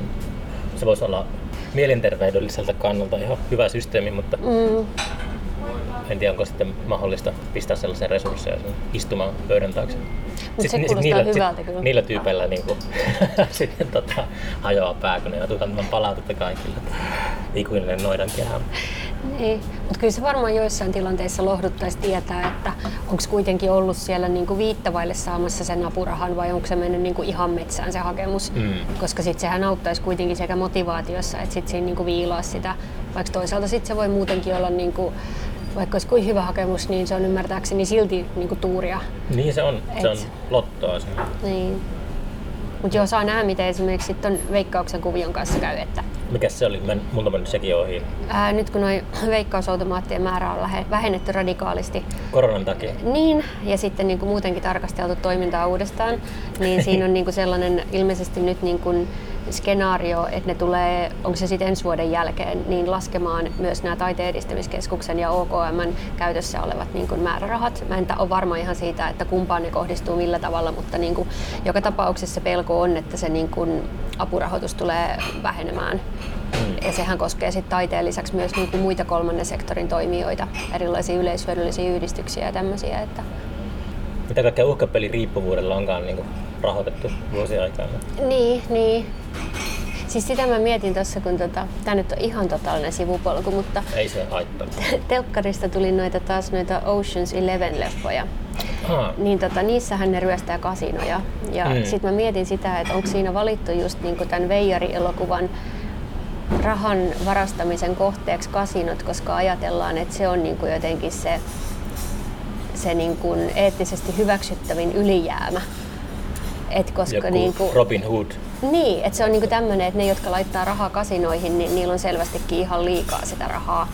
Se voisi olla mielenterveydelliseltä kannalta ihan hyvä systeemi, mutta Mm, en tiedä, onko sitten mahdollista pistää sellaisia resursseja istumaan pöydän taakse. Mut se kuulostaa hyvältä kyllä. niillä tyypeillä niin kuin, sitten tota, hajoaa pää, kun ne joutuu antamaan palautetta kaikille. Ikuinen noidan kehä. niin. Mutta kyllä se varmaan joissain tilanteissa lohduttaisi tietää, että onko kuitenkin ollut siellä niinku viittavaille saamassa sen apurahan vai onko se mennyt niinku ihan metsään se hakemus. Mm. Koska sitten sehän auttaisi kuitenkin sekä motivaatiossa että sit siinä niinku viilaa sitä. Vaikka toisaalta sitten se voi muutenkin olla, niinku, vaikka olisi kuin hyvä hakemus, niin se on ymmärtääkseni silti niinku tuuria. Niin se on, se on Et- lottoa. Se. Niin. Mutta joo, saa nähdä, miten esimerkiksi sit ton veikkauksen kuvion kanssa käy. Että, Mikäs se oli? Mä, multa mennyt sekin ohi. ää, nyt kun noin veikkausautomaattien määrä on lähe, vähennetty radikaalisti, Koronan takia. Niin, ja sitten niin kuin muutenkin tarkasteltu toimintaa uudestaan, niin siinä on niin kuin sellainen ilmeisesti nyt niin kuin skenaario, että ne tulee, onko se sitten ensi vuoden jälkeen, niin laskemaan myös nämä taiteen edistämiskeskuksen ja OKM käytössä olevat niin kuin määrärahat. Mä en ole varma ihan siitä, että kumpaan ne kohdistuu millä tavalla, mutta niin kuin joka tapauksessa pelko on, että se niin kuin apurahoitus tulee vähenemään. Ja sehän koskee sitten taiteen lisäksi myös niin kuin muita kolmannen sektorin toimijoita, erilaisia yleishyödyllisiä yhdistyksiä ja tämmöisiä. Että Mitä kaikkea uhkapeliriippuvuudella onkaan niin kuin, rahoitettu vuosien aikana? Niin, niin. Siis sitä mä mietin tuossa, kun tota, tämä nyt on ihan totaalinen sivupolku, mutta Ei se haittaa. telkkarista tuli noita taas noita Oceans Eleven-leffoja. Niin tota, niissähän ne ryöstää kasinoja. Ja Mm. mm. sitten mä mietin sitä, että onko siinä valittu just niinku tämän Veijari-elokuvan rahan varastamisen kohteeksi kasinot, koska ajatellaan, että se on niinku jotenkin se, se niinku eettisesti hyväksyttävin ylijäämä. Et koska joku niinku, Robin Hood. niin, että se on niinku tämmöinen, että ne, jotka laittaa rahaa kasinoihin, niin niillä on selvästikin ihan liikaa sitä rahaa.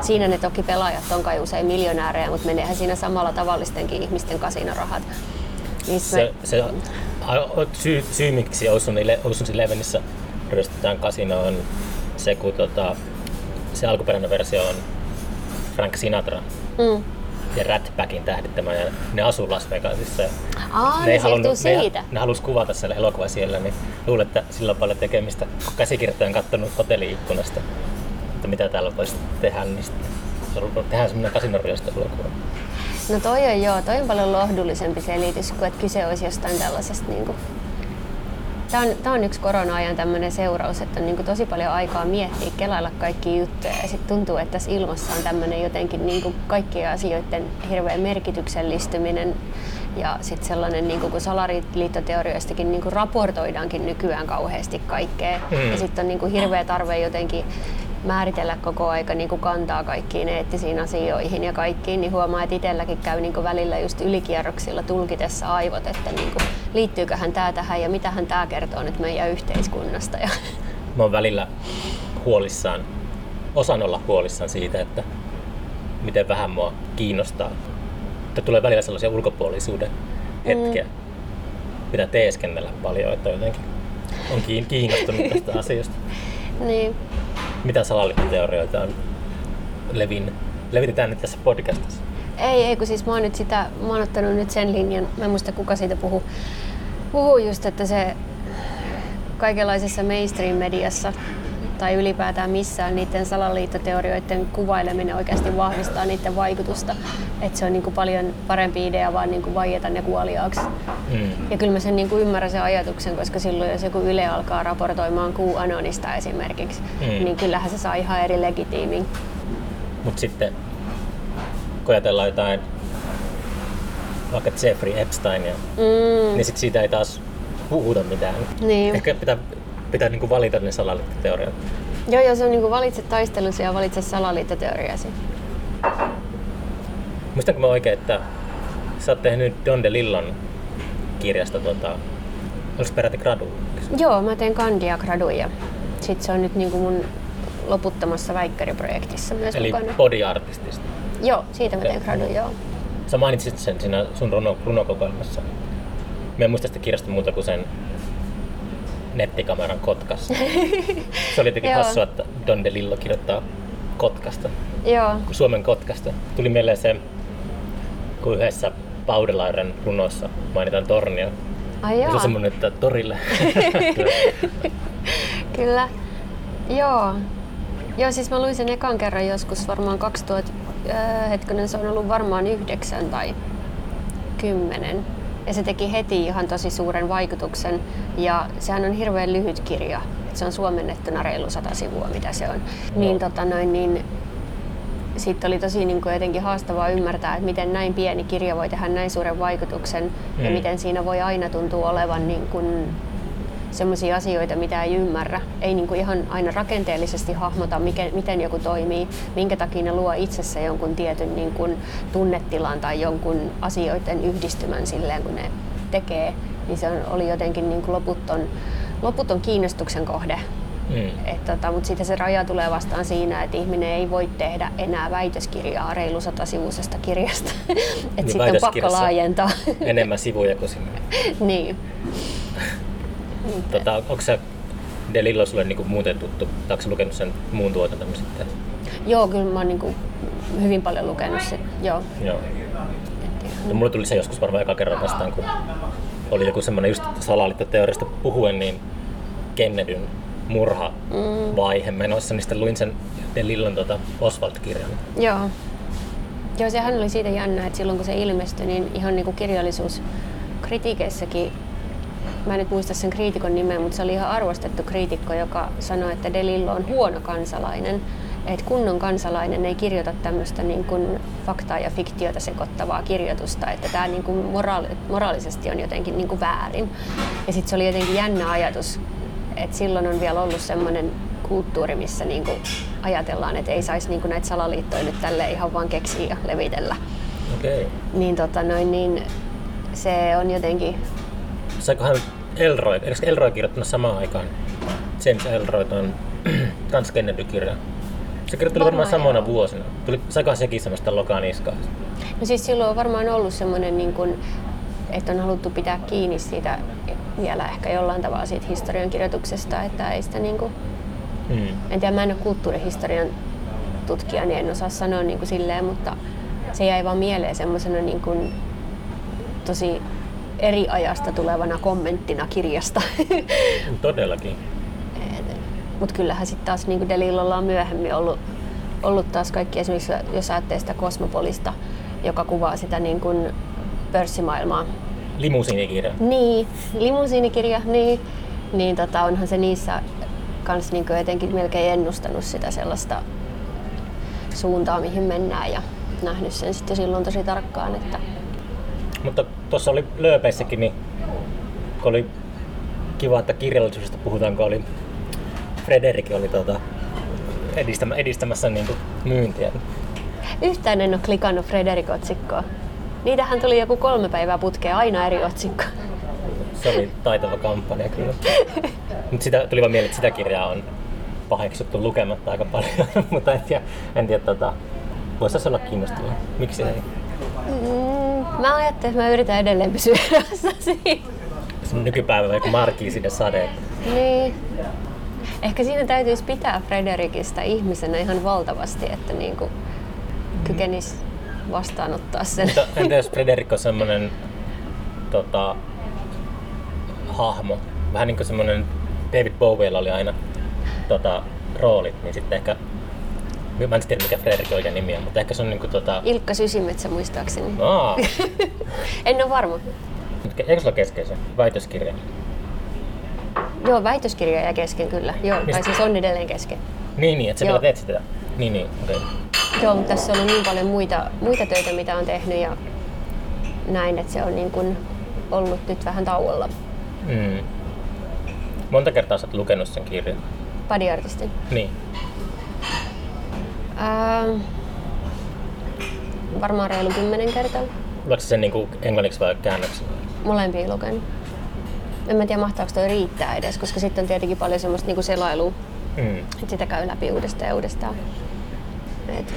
Siinä ne toki pelaajat on kai usein miljonäärejä, mutta meneehän siinä samalla tavallistenkin ihmisten kasinorahat. Niin Se, se a- syy, syy, miksi Ocean's Elevenissä ryöstetään kasino on se, kun tota, se alkuperäinen versio on Frank Sinatra mm. Ja Rat Packin ja ne asuu Las Vegasissa. ja Aa, ne, niin se halunnut, ne, siitä. ne halus kuvata siellä elokuva siellä, niin luulen, että sillä on paljon tekemistä. Käsikirjoittaja on katsonut hotelliikkunasta, että mitä täällä voisi tehdä, niin sitten tehdään semmoinen kasinoryöstö-elokuva. No toi on joo, toi on paljon lohdullisempi selitys kuin että kyse olisi jostain tällaisesta niinku... Tämä on, tää on yksi korona-ajan tämmöinen seuraus, että on niinku tosi paljon aikaa miettiä, kelailla kaikki juttuja. Ja sitten tuntuu, että tässä ilmassa on tämmöinen jotenkin niinku kaikkien asioiden hirveä merkityksellistyminen ja sitten sellainen, niinku, kun salaliittoteorioistakin niinku raportoidaankin nykyään kauheasti kaikkea. Mm. ja sitten on niinku hirveä tarve jotenkin määritellä koko aika niin kuin kantaa kaikkiin eettisiin asioihin ja kaikkiin, niin huomaa, että itselläkin käy niin kuin välillä just ylikierroksilla tulkitessa aivot, että niin kuin, liittyyköhän tämä tähän ja mitähän tämä kertoo nyt meidän yhteiskunnasta. Ja, Mä oon välillä huolissaan, osan olla huolissaan siitä, että miten vähän mua kiinnostaa. Että tulee välillä sellaisia ulkopuolisuuden hetkiä. Mm. Pitää teeskennellä paljon, että jotenkin on kiin- kiinnostunut tästä asiasta. Niin. Mitä salaliittoteorioita on levin, levitetään nyt tässä podcastissa? Ei, ei, kun siis mä oon nyt sitä, mä oon ottanut nyt sen linjan, mä en muista kuka siitä puhuu, puhuu just, että se kaikenlaisessa mainstream-mediassa tai ylipäätään missään niiden salaliittoteorioiden kuvaileminen oikeasti vahvistaa niiden vaikutusta. Että se on niin kuin paljon parempi idea vaan niin kuin vaieta ne kuoliaaksi. Mm. Ja kyllä mä sen niin kuin ymmärrän sen ajatuksen, koska silloin jos joku Yle alkaa raportoimaan QAnonista esimerkiksi, Mm. niin kyllähän se saa ihan eri legitiimin. Mutta sitten kun ajatellaan jotain vaikka Jeffrey Epsteinia, Mm, niin sit siitä ei taas puhuta mitään. niin. Ehkä pitää, pitää niinku valita ne salaliittoteoriat. Joo, joo, se on niin kuin valitse taistelusi ja valitse salaliittoteoriasi. Muistanko mä oikein, että sä oot tehnyt Don DeLillon kirjasta, tuota, se peräti gradu? Joo, mä teen kandia graduja. Sitten se on nyt niin kuin mun loputtamassa väikkäriprojektissa myös Eli mukana. body artistista. Joo, siitä mä teen gradun, joo. Sä mainitsit sen siinä sun runo, runokokoelmassa. Mä en muista sitä kirjasta muuta kuin sen nettikameran Kotkassa. Se oli jotenkin hassua, että Don DeLillo kirjoittaa Kotkasta, Joo, Suomen Kotkasta. Tuli mieleen se, kun yhdessä Paudelairen runossa mainitaan tornio. ai Se joo, on semmoinen, että torille. kyllä. Joo. Joo, siis mä luin sen ekan kerran joskus varmaan 2000, äh, hetkinen, se on ollut varmaan yhdeksän tai kymmenen. Ja se teki heti ihan tosi suuren vaikutuksen. Ja sehän on hirveän lyhyt kirja. Se on suomennettuna reilu sata sivua, mitä se on. Niin, tota noin, niin sitten oli tosi niin kuin jotenkin haastavaa ymmärtää, että miten näin pieni kirja voi tehdä näin suuren vaikutuksen ja Mm. miten siinä voi aina tuntua olevan niin kuin sellaisia asioita, mitä ei ymmärrä. Ei niin kuin ihan aina rakenteellisesti hahmota, mikä, miten joku toimii, minkä takia ne luo itsessä jonkun tietyn niin kuin tunnetilan tai jonkun asioiden yhdistymän silleen, kun ne tekee. Niin se on, oli jotenkin niin kuin loputon, loputon kiinnostuksen kohde. mm. Et tota, mutta sitten se raja tulee vastaan siinä, että ihminen ei voi tehdä enää väitöskirjaa reilu satasivuisesta kirjasta. Et Niin sitten on pakko laajentaa. Enemmän sivuja kuin sinne. niin. Tota, onko se DeLillo sulle niinku muuten tuttu? Sä lukenut sen muun tuotanton sitten? Joo, kyllä mä oon niinku hyvin paljon lukenut sit. Joo. Joo. No, mulle tuli se joskus varmaan eka kerran vastaan, kun oli joku semmoinen just salaliittoteoriasta puhuen, niin Kennedyn murha vaihe menossa, niin sitten luin sen DeLillon tota Oswald-kirjan. Joo. Joo, sehän oli siitä jännä, että silloin kun se ilmestyi, niin ihan niin kuin kirjallisuuskritiikeissäkin, mä en nyt muista sen kriitikon nimeä, mutta se oli ihan arvostettu kriitikko, joka sanoi, että Delillo on huono kansalainen. Että kunnon kansalainen ei kirjoita tämmöistä niin kuin faktaa ja fiktiota sekoittavaa kirjoitusta, että tämä niin kuin moraali- moraalisesti on jotenkin niin kuin väärin. Ja sitten se oli jotenkin jännä ajatus, että silloin on vielä ollut semmoinen kulttuuri, missä niin kuin ajatellaan, että ei saisi niin kuin näitä salaliittoja nyt tälle ihan vaan keksiä ja levitellä. Okay. Niin, tota noin, niin se on jotenkin, Saikohan Elroy, eikö Elroy kirjoittanut samaan aikaan? James Elroy on kans Kennedy-kirja. Se kirjoitteli varmaan Varmaan samana vuosina. Tuli, saikohan sekin semmoista lokaniskaa? no siis silloin on varmaan ollut semmoinen, niin kuin, että on haluttu pitää kiinni siitä vielä ehkä jollain tavalla siitä historiankirjoituksesta, että ei sitä niin kuin, Mm. en tiedä, mä en ole kulttuurihistorian tutkija, niin en osaa sanoa niin kuin silleen, mutta se jäi vaan mieleen semmoisena niin kuin tosi eri ajasta tulevana kommenttina kirjasta. Todellakin. Mutta kyllähän sitten taas niin Delillolla on myöhemmin ollut, ollut taas kaikki, esimerkiksi jos ajattelee sitä kosmopolista, joka kuvaa sitä niin kuin pörssimaailmaa. Limusiinikirja. Niin, limusiinikirja, niin, niin tota, onhan se niissä kans niin jotenkin melkein ennustanut sitä sellaista suuntaa, mihin mennään ja nähnyt sen sitten silloin tosi tarkkaan, että Mutta tuossa oli lööpeissäkin, niin kun oli kiva, että kirjallisuudesta puhutaan, kun oli Frederik oli tuota, edistämä, edistämässä niin kuin myyntiä. yhtään en ole klikannut Frederik-otsikkoa. Niitähän tuli joku kolme päivää putkea, aina eri otsikko. Se oli taitava kampanja kyllä. Mutta sitä tuli vaan mieleen, että sitä kirjaa on paheksuttu lukematta aika paljon, mutta en tiedä, en tiedä tota, Voisi olla kiinnostava. Miksi ei? Mm, mä ajattelin, että mä yritän edelleen pysyä erossa siitä. Se on nykypäivä vaikka markii sinne sadeen. Niin. Ehkä siinä täytyisi pitää Frederikistä ihmisenä ihan valtavasti, että niin kuin kykenisi vastaanottaa sen. Mutta entä jos Frederik on semmoinen tota, hahmo, vähän niin kuin semmoinen David Bowiella oli aina tota, roolit, niin sitten ehkä Mä en tiedä mikä Frederikin oikein nimi on, mutta ehkä se on niinku tota... Ilkka Sysimetsä muistaakseni. Aa. en ole varma. Eikö sulla kesken se väitöskirja? Joo, väitöskirja jää kesken kyllä. Joo, Mistä? tai siis on edelleen kesken. Niin, niin, että sä Joo. vielä teet sitä. Niin, niin, okei. Okay. Joo, mutta tässä on ollut niin paljon muita, muita töitä, mitä on tehnyt ja näin, että se on niin kuin ollut nyt vähän tauolla. Mm. Monta kertaa sä oot lukenut sen kirjan? Padiartistin. Niin. Ähm, varmaan reilu kymmenen kertaa. Luetko sä sen niinku englanniksi vai käännöksellä? Molempia lukenut. En mä tiedä, mahtaako toi riittää edes, koska sitten on tietenkin paljon semmoista niinku selailua, Mm. että sitä käy läpi uudestaan ja uudestaan. Et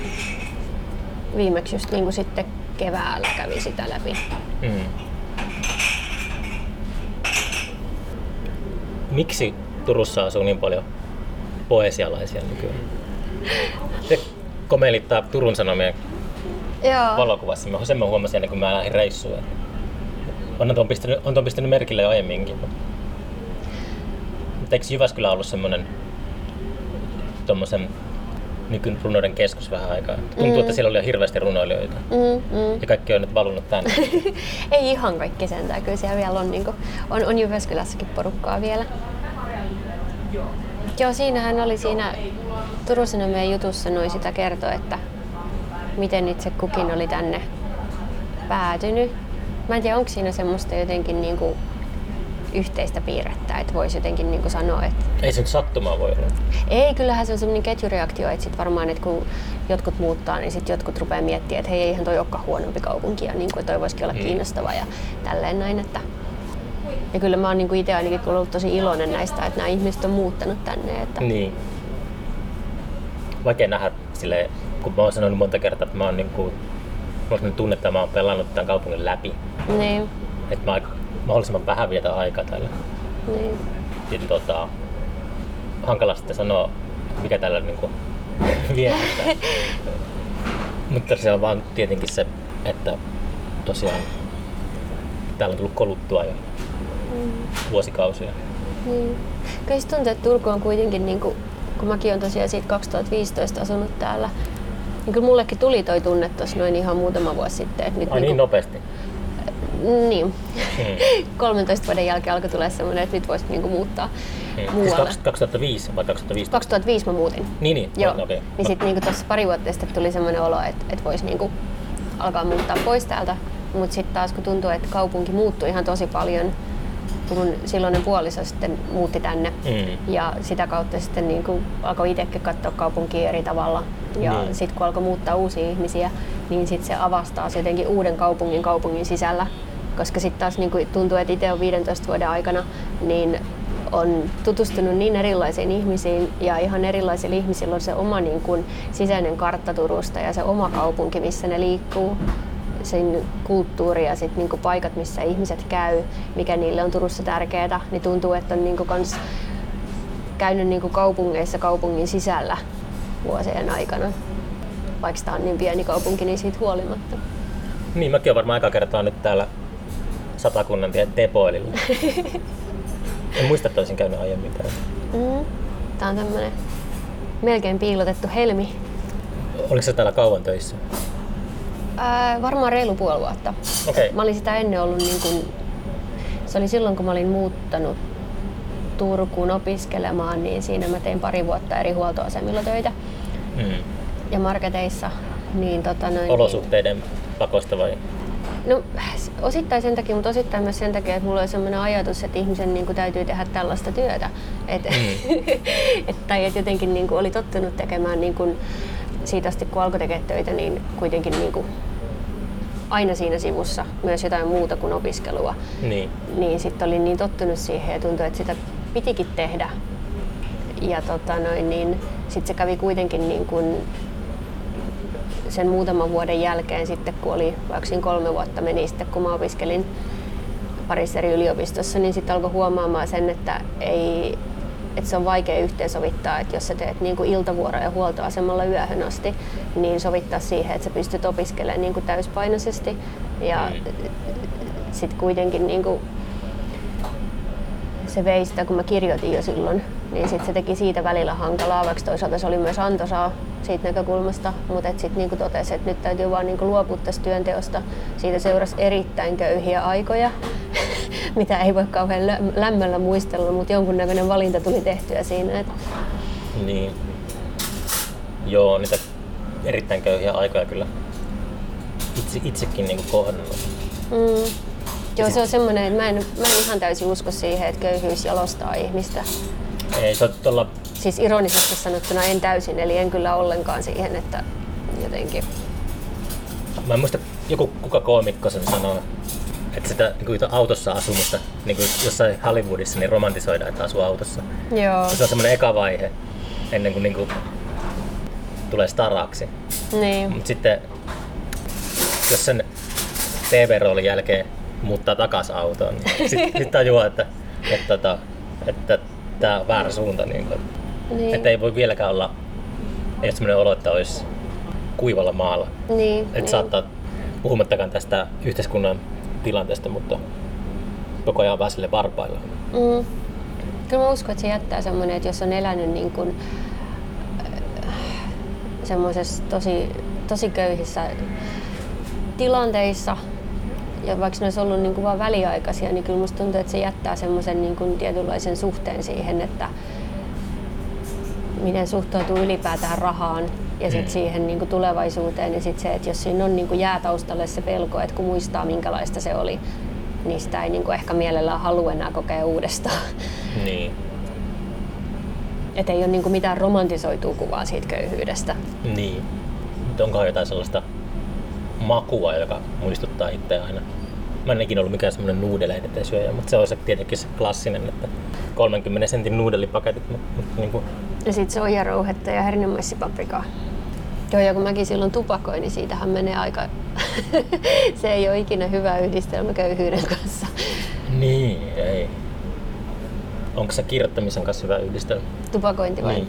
viimeksi just niinku sitten keväällä kävi sitä läpi. Mm. Miksi Turussa asuu niin paljon poesialaisia nykyään? Se komelittaa Turun Sanomien Joo. valokuvassa. Mä, sen mä huomasin ennen kuin mä lähdin reissuun. On tuon pistänyt, on tuon pistänyt merkille jo aiemminkin. Mutta eikö Jyväskylä ollut semmoinen tuommoisen nykyrunoiden keskus vähän aikaa? Tuntuu, mm. että siellä oli jo hirveästi runoilijoita. Mm, mm. Ja kaikki on nyt valunut tänne. Ei ihan kaikki sentään, kyllä siellä vielä on, niinku, on, on Jyväskylässäkin porukkaa vielä. Joo, siinähän oli siinä Turun Sanomien jutussa noin sitä kertoi, että miten itse kukin oli tänne päätynyt. Mä en tiedä, onko siinä semmoista jotenkin niinku yhteistä piirrettä, että voisi jotenkin niinku sanoa, että Ei se nyt sattumaa voi olla. ei, kyllähän se on semmoinen ketjureaktio, että sit varmaan, että kun jotkut muuttaa, niin sitten jotkut rupeaa miettimään, että hei, eihän toi olekaan huonompi kaupunki ja niin kuin, toi voisikin olla Mm. kiinnostava ja tälleen näin. Että... Ja kyllä mä oon niin itse ainakin ollut tosi iloinen näistä, että nämä ihmiset on muuttanut tänne. Että... Niin. Vaikea nähdä silleen, kun mä oon sanonut monta kertaa, että mä oon niinku, mulla on sellainen tunne, että mä oon pelannut tämän kaupungin läpi. Niin, Että mä mahdollisimman vähän vietä aikaa täällä. niin. Ja tota, hankala sitten sanoa, mikä tällä niinku viettää. Mutta se on vaan tietenkin se, että tosiaan täällä on tullut koluttua jo vuosikausia. niin. Kyllä se tuntuu, että Turku on kuitenkin, niin kuin, kun mäkin olen tosiaan siitä 2015 asunut täällä, niin kyllä mullekin tuli toi tunne tuossa noin ihan muutama vuosi sitten. Että nyt Ai niin niinku- nopeasti. Niin. Mm. 13 vuoden jälkeen alkoi tulla semmoinen, että nyt voisi niinku muuttaa Mm. Siis muualle. 20- 2005 vai 2015? 2005 mä muutin. Niin, niin. Joo. Okei. Niin sitten niinku tuossa pari vuotta sitten tuli semmoinen olo, että, että voisi niinku alkaa muuttaa pois täältä. Mutta sitten taas kun tuntuu, että kaupunki muuttui ihan tosi paljon, kun silloinen puoliso sitten muutti tänne. Mm. Ja sitä kautta sitten niinku alkoi itsekin katsoa kaupunkia eri tavalla. Ja Niin. sitten kun alkoi muuttaa uusia ihmisiä, niin sitten se avasi taas jotenkin uuden kaupungin kaupungin sisällä. Koska sitten taas niinku tuntuu, että itse on 15 vuoden aikana, niin on tutustunut niin erilaisiin ihmisiin ja ihan erilaisilla ihmisillä on se oma niin kuin, sisäinen kartta Turusta ja se oma kaupunki, missä ne liikkuu sen kulttuuri ja sit niinku paikat, missä ihmiset käy, mikä niille on Turussa tärkeää, niin tuntuu, että on niinku kans käynyt niinku kaupungeissa kaupungin sisällä vuosien aikana. Vaikka tämä on niin pieni kaupunki, niin siitä huolimatta. Niin, mäkin olen varmaan aika kertaa nyt täällä Satakunnan Tepoililla. en muista, että olisin käynyt aiemmin täällä. Mm. Tämä on tämmönen melkein piilotettu helmi. Oliko se täällä kauan töissä? Ää, varmaan reilu puoli vuotta. Okei. Mä olin sitä ennen ollut niin kuin, se oli silloin kun mä olin muuttanut Turkuun opiskelemaan, niin siinä mä tein pari vuotta eri huoltoasemilla töitä Mm. ja marketeissa. Niin, tota noin, Olosuhteiden pakosta vai? No osittain sen takia, mutta osittain myös sen takia, että mulla oli sellainen ajatus, että ihmisen niin kuin, täytyy tehdä tällaista työtä. Et, Mm. et, tai että jotenkin niin kuin, oli tottunut tekemään niin kuin, siitä asti, kun alkoi tekemään töitä, niin kuitenkin niin kuin, aina siinä sivussa myös jotain muuta kuin opiskelua. Niin. Niin sitten olin niin tottunut siihen ja tuntui, että sitä pitikin tehdä. Ja tota noin, niin sitten se kävi kuitenkin niin kuin sen muutaman vuoden jälkeen sitten, kun oli vaikka siinä kolme vuotta meni sitten, kun mä opiskelin parissa eri yliopistossa, niin sitten alkoi huomaamaan sen, että, ei, että se on vaikea yhteensovittaa, että jos sä teet niin kuin iltavuoroja huoltoasemalla yöhön asti, niin sovittaa siihen, että sä pystyt opiskelemaan niin kuin täyspainoisesti. Ja mm. sitten kuitenkin niin kuin se vei sitä, kun mä kirjoitin jo silloin, niin sit se teki siitä välillä hankalaa, vaikka toisaalta se oli myös antoisaa siitä näkökulmasta, mutta sitten niinku totesi, että nyt täytyy vaan niinku luopua tästä työnteosta. Siitä seurasi erittäin köyhiä aikoja, mitä ei voi kauhean lämmöllä muistella, mutta jonkunnäköinen valinta tuli tehtyä siinä. Että... Niin. Joo, niitä erittäin köyhiä aikoja kyllä itse, itsekin niinku kohdannut. Mm. Joo, se on semmoinen, että mä en, mä en ihan täysin usko siihen, että köyhyys jalostaa ihmistä. Ei, se on tuolla... Siis ironisesti sanottuna en täysin, eli en kyllä ollenkaan siihen, että jotenkin... Mä en muista, joku kuka koomikko sen sanoo, että sitä niin kuin autossa asumista, niin kuin jossain Hollywoodissa, niin romantisoidaan, että asuu autossa. Joo. Se on semmoinen eka vaihe, ennen kuin, niin kuin tulee staraksi. Niin. Mutta sitten, jos sen TV-roolin jälkeen muuttaa takaisin autoon, niin sitten sit tajuaa, että, että, että, että tämä on väärä suunta. Niin kuin. Niin. Että ei voi vieläkään olla, ei sellainen olo, että olisi kuivalla maalla. Niin, että niin. saattaa, puhumattakaan tästä yhteiskunnan tilanteesta, mutta koko ajan vähän sille varpailla. Mm. Kyllä mä uskon, että se jättää semmoinen, että jos on elänyt niin kuin, äh, semmoisessa tosi, tosi köyhissä tilanteissa, ja vaikka ne olisi ollut niin kuin vain väliaikaisia, niin kyllä musta tuntuu, että se jättää semmoisen niin kuin tietynlaisen suhteen siihen, että miten suhtautuu ylipäätään rahaan ja sitten mm. siihen niin kuin tulevaisuuteen. Ja sitten se, että jos siinä on niin kuin jää taustalle se pelko, että kun muistaa minkälaista se oli, niin sitä ei niin kuin ehkä mielellään halua enää kokea uudestaan. Niin. Että ei ole niin kuin mitään romantisoitua kuvaa siitä köyhyydestä. Niin. Onkohan jotain sellaista makua, joka muistuttaa itseä aina Mä en ikinä ollut mikään semmoinen nuudeleiden syöjä, mutta se on se tietenkin se klassinen, että 30 sentin nuudelipaketit. Niin kuin... Ja sitten soijarouhetta ja hernemaissipaprikaa. Joo, ja kun mäkin silloin tupakoin, niin siitähän menee aika... se ei ole ikinä hyvä yhdistelmä köyhyyden kanssa. Niin, ei. Onko se kirjoittamisen kanssa hyvä yhdistelmä? Tupakointi vai? Niin.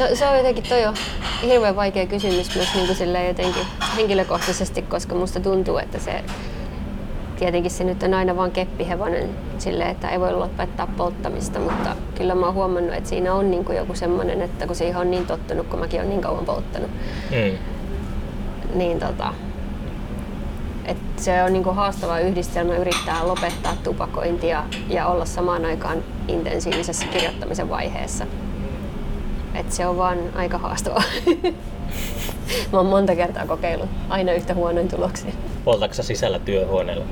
Se, se on jotenkin toi on hirveän vaikea kysymys myös niin kuin jotenkin henkilökohtaisesti, koska musta tuntuu, että se tietenkin se nyt on aina vain keppihevonen sille, että ei voi lopettaa polttamista, mutta kyllä mä oon huomannut, että siinä on niin kuin joku semmoinen, että kun siihen on niin tottunut, kun mäkin olen niin kauan polttanut, mm. niin tota, että se on niin kuin haastava yhdistelmä yrittää lopettaa tupakointia ja olla samaan aikaan intensiivisessä kirjoittamisen vaiheessa. Et se on vaan aika haastavaa. Mä oon monta kertaa kokeillut, aina yhtä huonoin tuloksia. Poltatko sä sisällä työhuoneella?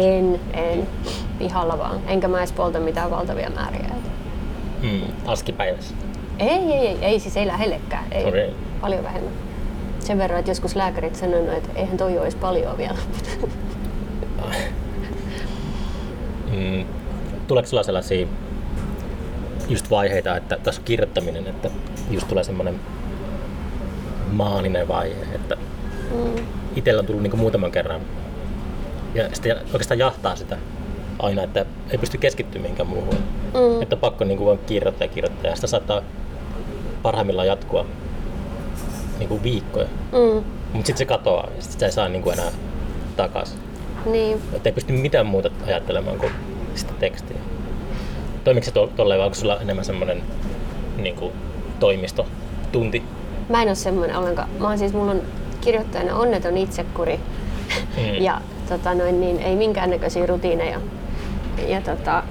en, en. Pihalla vaan. Enkä mä edes polta mitään valtavia määriä. Mm, askipäivässä? Ei, ei, ei, ei, siis ei lähellekään. Ei, okay. Paljon vähemmän. Sen verran, että joskus lääkärit sanonut, että eihän toi olisi paljon vielä. mm. Tuleeko sulla sellaisia just vaiheita, että tässä kirjoittaminen, että just tulee semmoinen maaninen vaihe, että mm. itsellä on tullut niin muutaman kerran ja sitten oikeastaan jahtaa sitä aina, että ei pysty keskittymään mihinkään muuhun. Mm. Että on pakko niin kuin vain kirjoittaa ja kirjoittaa ja sitä saattaa parhaimmillaan jatkua niin kuin viikkoja. Mm. Mutta sitten se katoaa ja sit sitä ei saa niin kuin enää takaisin. Niin. Että ei pysty mitään muuta ajattelemaan kuin sitä tekstiä. Toimiko se tolleen vai onko sulla enemmän semmoinen niin kuin, toimistotunti? Mä en ole semmoinen ollenkaan. Mä oon siis, mulla on kirjoittajana onneton itsekuri mm. ja tota, noin, niin, ei minkäännäköisiä rutiineja. Ja tota,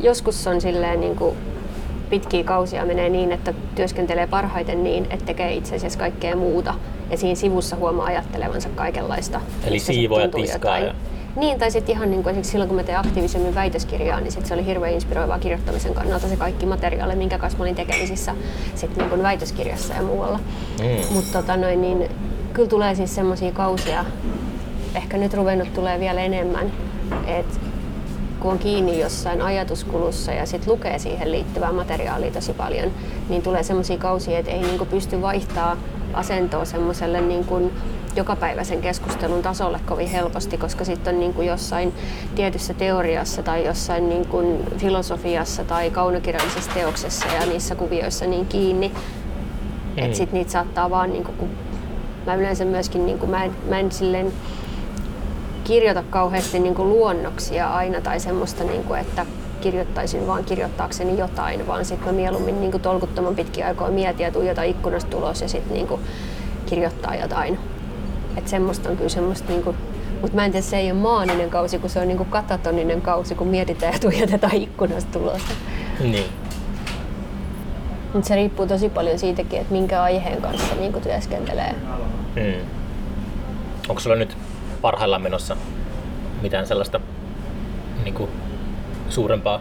joskus on silleen niin kuin, pitkiä kausia menee niin, että työskentelee parhaiten niin, että tekee itse asiassa kaikkea muuta. Ja siinä sivussa huomaa ajattelevansa kaikenlaista. Eli siivoja, tiskaa ja niin, tai sitten ihan niin kuin esimerkiksi silloin, kun mä tein aktiivisemmin väitöskirjaa, niin sit se oli hirveän inspiroivaa kirjoittamisen kannalta se kaikki materiaali, minkä kanssa mä olin tekemisissä sit niin kuin väitöskirjassa ja muualla. Mm. Mutta tota noin, niin kyllä tulee siis semmoisia kausia, ehkä nyt ruvennut tulee vielä enemmän, että kun on kiinni jossain ajatuskulussa ja sitten lukee siihen liittyvää materiaalia tosi paljon, niin tulee sellaisia kausia, että ei niinku pysty vaihtaa asentoa semmoiselle niin jokapäiväisen keskustelun tasolle kovin helposti, koska sitten on niin kuin jossain tietyssä teoriassa tai jossain niin kuin filosofiassa tai kaunokirjallisessa teoksessa ja niissä kuvioissa niin kiinni, mm. että sitten niitä saattaa vaan, niin kuin, kun mä yleensä myöskin, niin kuin, mä en, mä en silleen kirjoita kauheasti niin kuin luonnoksia aina tai semmoista, niin kuin, että kirjoittaisin vaan kirjoittaakseni jotain, vaan sitten mä mieluummin niin kuin tolkuttoman pitkiä aikoja mietin ja tuijota ikkunasta tulos ja sitten niin kuin kirjoittaa jotain. Et semmoista on kyllä semmoista, niin kuin, mutta mä en tiedä, se ei ole maaninen kausi, kun se on niin kuin katatoninen kausi, kun mietitään ja tuijotetaan ikkunasta tulos. Niin. Mutta se riippuu tosi paljon siitäkin, että minkä aiheen kanssa niin kuin työskentelee. Hmm. Onko sulla nyt parhaillaan menossa mitään sellaista niin kuin suurempaa,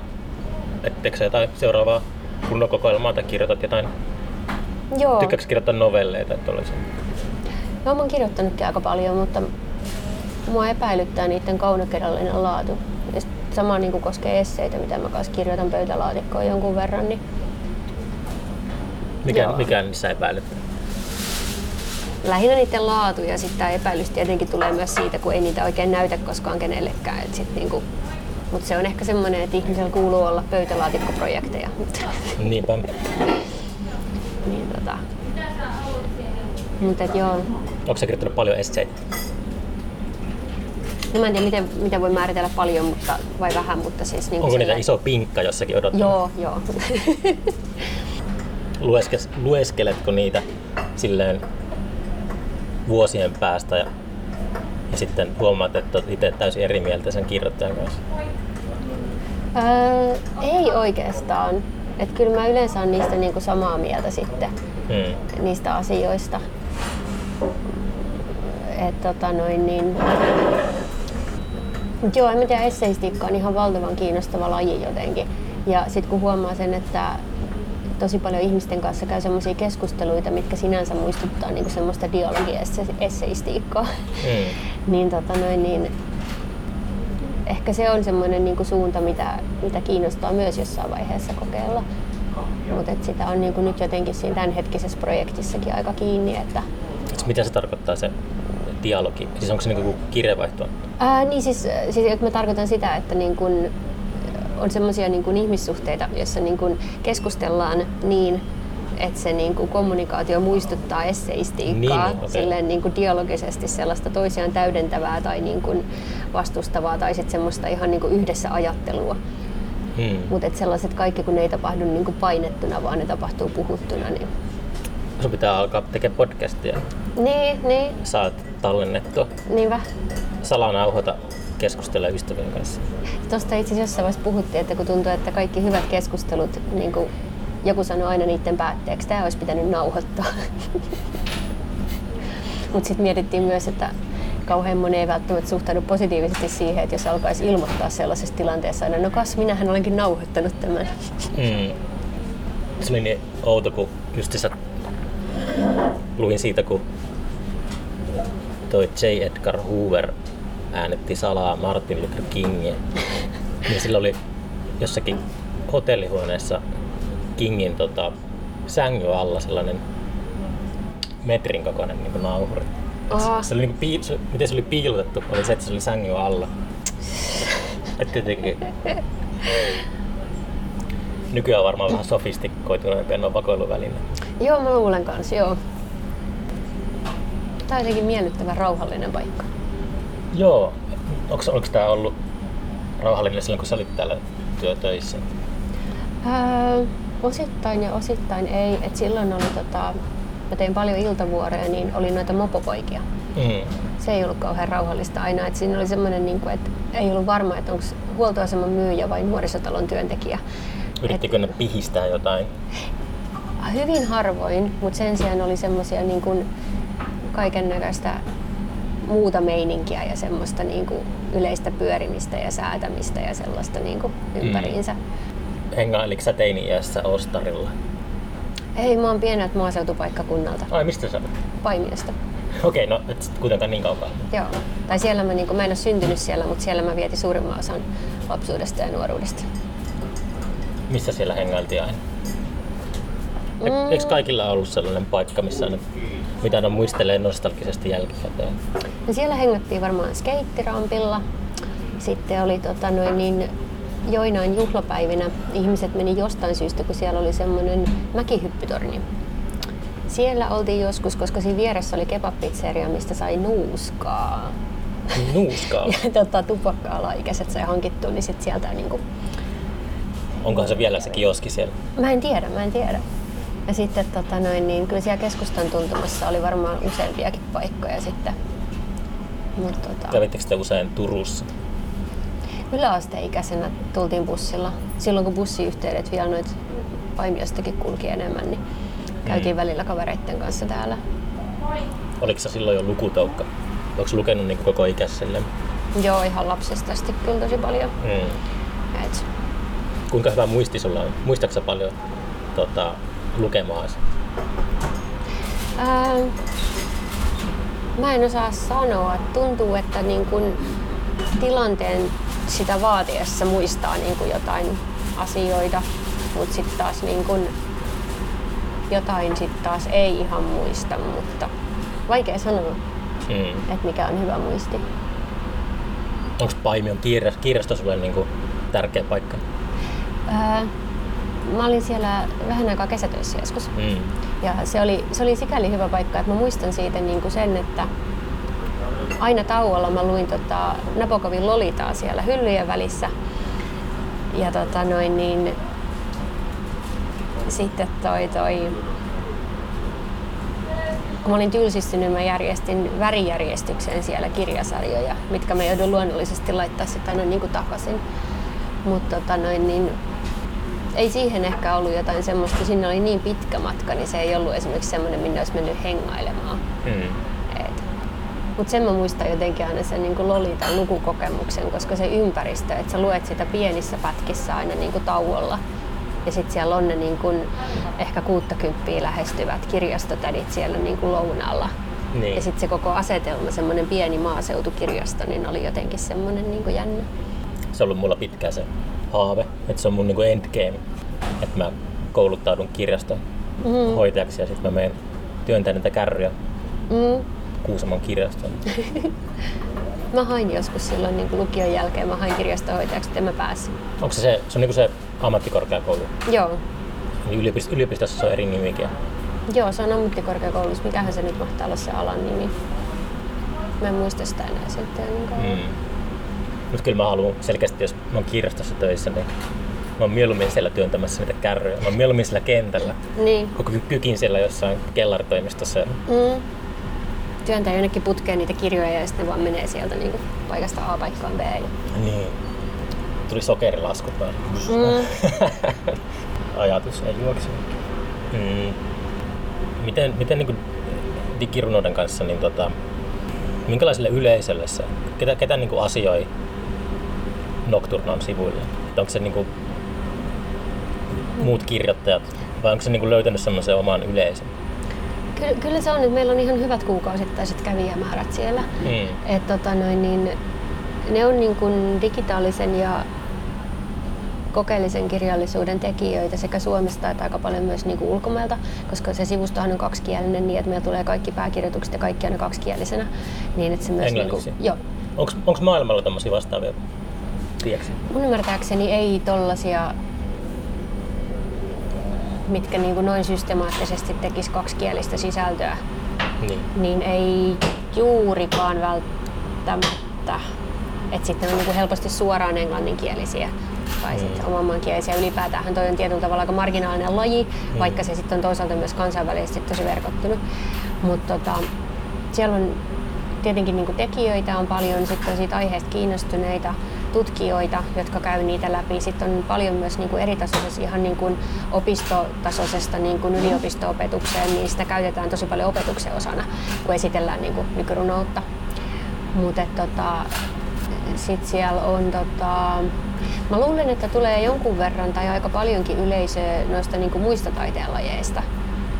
etteikö jotain seuraavaa runokokoelmaa tai kirjoitat jotain? Joo. Tykkääkö kirjoittaa novelleita? Että olisi? No, mä oon kirjoittanutkin aika paljon, mutta mua epäilyttää niiden kaunokirjallinen laatu. Ja sama niin kuin koskee esseitä, mitä mä kanssa kirjoitan pöytälaatikkoon jonkun verran. Niin... Mikä, mikä niissä epäilyttää? lähinnä niiden laatu ja sitten tämä epäilys tietenkin tulee myös siitä, kun ei niitä oikein näytä koskaan kenellekään. Et sit niinku, mutta se on ehkä semmoinen, että ihmisellä kuuluu olla pöytälaatikkoprojekteja. Niinpä. niin, tota. Mutta joo. Onko sä kirjoittanut paljon esseitä? No mä en tiedä, miten, miten voi määritellä paljon mutta, vai vähän, mutta siis... Niin Onko niitä iso pinkka jossakin odottaa? Joo, joo. Lueskes, lueskeletko niitä silleen vuosien päästä ja, ja sitten huomaat, että olet itse täysin eri mieltä sen kirjoittajan kanssa? Öö, ei oikeastaan. Et kyllä mä yleensä olen niistä niinku samaa mieltä sitten, hmm. niistä asioista. Et tota noin niin... Mut joo, en mä tiedä, esseistiikka on ihan valtavan kiinnostava laji jotenkin. Ja sitten kun huomaa sen, että tosi paljon ihmisten kanssa käy semmoisia keskusteluita, mitkä sinänsä muistuttaa niinku semmoista dialogiesseistiikkaa. Mm. niin, tota noin, niin ehkä se on semmoinen niinku suunta, mitä, mitä kiinnostaa myös jossain vaiheessa kokeilla. Mutta sitä on niinku nyt jotenkin siinä tämänhetkisessä projektissakin aika kiinni. Että... Mitä se tarkoittaa se dialogi? Siis onko se niinku kirjeenvaihtoa? Ää, niin siis, siis että mä tarkoitan sitä, että niin kun on semmoisia niin ihmissuhteita, joissa niin kuin keskustellaan niin, että se niin kuin kommunikaatio muistuttaa esseistiikkaa niin, okay. silleen niin kuin dialogisesti sellaista toisiaan täydentävää tai niin kuin vastustavaa tai sitten semmoista ihan niin kuin yhdessä ajattelua. Hmm. Mutta sellaiset kaikki, kun ne ei tapahdu niin kuin painettuna, vaan ne tapahtuu puhuttuna. Niin... Sun pitää alkaa tekemään podcastia. Niin, niin. Saat tallennettua. Niinpä. Salanauhoita keskustella ystävien kanssa. Tuosta itse asiassa jossain vaiheessa puhuttiin, että kun tuntuu, että kaikki hyvät keskustelut, niin kuin joku sanoi aina niiden päätteeksi, tämä olisi pitänyt nauhoittaa. Mutta sitten mietittiin myös, että kauhean moni ei välttämättä suhtaudu positiivisesti siihen, että jos alkaisi ilmoittaa sellaisessa tilanteessa aina, no kas, minähän olenkin nauhoittanut tämän. Mm. Se oli niin outo, kun justiinsa luin siitä, kun toi J. Edgar Hoover äänetti salaa Martin Luther Kingia. niin sillä oli jossakin hotellihuoneessa Kingin tota, sängyn alla sellainen metrin kokoinen niin nauhuri. Se oli, niin kuin, se, miten se oli piilotettu, oli se, että se oli sängyn alla. Et tietenkin nykyään varmaan vähän sofistikoituneempi nuo vakoiluväline. Joo, mä luulen kanssa, joo. Tämä on jotenkin miellyttävä rauhallinen paikka. Joo. Onko, onko tämä ollut rauhallinen silloin, kun sä olit täällä työtöissä? Öö, osittain ja osittain ei. Et silloin oli, tota, mä tein paljon iltavuoroja, niin oli noita mopopoikia. Mm. Se ei ollut kauhean rauhallista aina. Et siinä oli semmoinen, niin kuin, että ei ollut varma, että onko huoltoaseman myyjä vai nuorisotalon työntekijä. Yrittikö ne pihistää jotain? Hyvin harvoin, mutta sen sijaan oli semmoisia niin kaiken näköistä muuta meininkiä ja semmoista niin kuin yleistä pyörimistä ja säätämistä ja sellaista niin kuin ympäriinsä. Mm. Hengailiko sä teini-iässä Ostarilla? Ei, mä oon pieneltä maaseutupaikkakunnalta. Ai, mistä sä olet? Paimiosta. Okei, no et kuitenkaan niin kaukaa. Joo. Tai siellä mä, niin kuin, mä en ole syntynyt siellä, mutta siellä mä vietin suurimman osan lapsuudesta ja nuoruudesta. Missä siellä hengailtiin aina? Mm. Mm. Eikö kaikilla ollut sellainen paikka, missä ne, mitä ne muistelee nostalgisesti jälkikäteen? No siellä hengattiin varmaan skeittirampilla. Sitten oli tota, noin niin, joinain juhlapäivinä ihmiset meni jostain syystä, kun siellä oli semmoinen mäkihyppytorni. Siellä oltiin joskus, koska siinä vieressä oli kebab-pizzeria, mistä sai nuuskaa. Nuuskaa. Ja tota, tupakkaa alaikäiset sai hankittua, niin sit sieltä niinku... Onkohan se vielä se kioski siellä? Mä en tiedä, mä en tiedä. Ja sitten tota noin, niin kyllä siellä keskustan tuntumassa oli varmaan useampiakin paikkoja sitten. Mut, tota, Kävittekö te usein Turussa? yläasteikäisenä tultiin bussilla. Silloin kun bussiyhteydet vielä noit Paimiostakin kulki enemmän, niin käytiin välillä kavereitten kanssa täällä. Oliko se silloin jo lukutoukka? Onko lukenut niin koko ikäiselle? Joo, ihan lapsesta asti kyllä tosi paljon. Mm. Et, Kuinka hyvä muisti sulla on? Muistatko sä paljon tota, lukemaan? ää, mä en osaa sanoa. Tuntuu, että niin kun tilanteen sitä vaatiessa muistaa niin kun jotain asioita, mutta sitten taas niin kun jotain sit taas ei ihan muista, mutta vaikea sanoa, Mm. että mikä on hyvä muisti. Onko Paimion kirjasto, kirjasto sulle niin kuin tärkeä paikka? Ää, mä olin siellä vähän aikaa kesätöissä joskus. Mm. Ja se oli, se oli sikäli hyvä paikka, että mä muistan siitä niin kuin sen, että aina tauolla mä luin tota Nabokovin Lolitaa siellä hyllyjen välissä. Ja tota noin niin, sitten toi toi, kun mä olin tylsistynyt, mä järjestin värijärjestykseen siellä kirjasarjoja, mitkä mä joudun luonnollisesti laittaa sitten aina niin kuin takaisin. Mutta tota noin, niin ei siihen ehkä ollut jotain semmoista, sinne oli niin pitkä matka, niin se ei ollut esimerkiksi semmoinen, minne olisi mennyt hengailemaan. Mm. Mutta sen mä muistan jotenkin aina sen niin lolitan lukukokemuksen, koska se ympäristö, että sä luet sitä pienissä pätkissä aina niin kuin tauolla. Ja sitten siellä on ne niin kuin ehkä 60 lähestyvät kirjastotädit siellä niin kuin lounaalla. Niin. Ja sitten se koko asetelma, semmoinen pieni maaseutukirjasto, niin oli jotenkin semmoinen niin jännä. Se on ollut mulla pitkään se haave, että se on mun niin kuin endgame. Että mä kouluttaudun kirjaston Mm. hoitajaksi ja sitten mä menen työntää niitä kärryjä Mm. Kuusamon kirjastoon. Mä hain joskus silloin niin kuin lukion jälkeen, mä hain kirjastohoitajaksi, että en mä päässyt. Onko se se, se on niin se ammattikorkeakoulu? Joo, Niin yliopistossa, yliopistossa se on eri nimikin. Joo, se on ammattikorkeakoulussa. Mikähän se nyt mahtaa olla se alan nimi? Mä en muista sitä enää sitten. Niin. Mm. Mutta kyllä mä haluan selkeästi, jos mä oon kirjastossa töissä, niin mä oon mieluummin siellä työntämässä niitä kärryjä. Mä oon mieluummin siellä kentällä. Niin. Koko kykin siellä jossain kellaritoimistossa. Mm. Työntää jonnekin putkeen niitä kirjoja ja sitten vaan menee sieltä niin kuin paikasta A paikkaan B. Ja... Niin. Tuli sokerilaskut vaan. Mm. Ajatus ei juokse. Mm. Miten, miten niin digirunouden kanssa, niin tota, minkälaiselle yleisölle se, ketä, ketä niin kuin asioi Nocturnon sivuille? Että onko se niin kuin muut kirjoittajat vai onko se niin kuin löytänyt semmoisen oman yleisön? Kyllä, kyllä se on, että meillä on ihan hyvät kuukausittaiset kävijämäärät siellä. Mm. Et tota noin, niin, ne on niin kuin digitaalisen ja kokeellisen kirjallisuuden tekijöitä sekä Suomesta että aika paljon myös niin kuin ulkomailta, koska se sivustohan on kaksikielinen niin, että meillä tulee kaikki pääkirjoitukset ja kaikki aina kaksikielisenä. Niin, että se myös niin kuin, joo, Onko maailmalla tämmöisiä vastaavia? Tiedätkö? mun ymmärtääkseni ei tollasia mitkä niin kuin noin systemaattisesti tekis kaksikielistä sisältöä, Niin. niin ei juurikaan välttämättä. Et sitten on niin kuin helposti suoraan englanninkielisiä tai Mm. sitten omanmaankielisiä. Ylipäätään toi on tietyllä tavalla aika marginaalinen laji, Mm. vaikka se sitten on toisaalta myös kansainvälisesti tosi verkottunut. Mutta tota, siellä on tietenkin niin kuin tekijöitä on paljon, sitten on siitä aiheesta kiinnostuneita tutkijoita, jotka käy niitä läpi. Sitten on paljon myös niin kuin eritasoisessa ihan niin kuin opistotasoisesta niin kuin yliopisto-opetukseen, niin sitä käytetään tosi paljon opetuksen osana, kun esitellään niin kuin nykyrunoutta. Mutta tota, sitten siellä on, tota, mä luulen, että tulee jonkun verran tai aika paljonkin yleisöä noista niin kuin muista taiteenlajeista.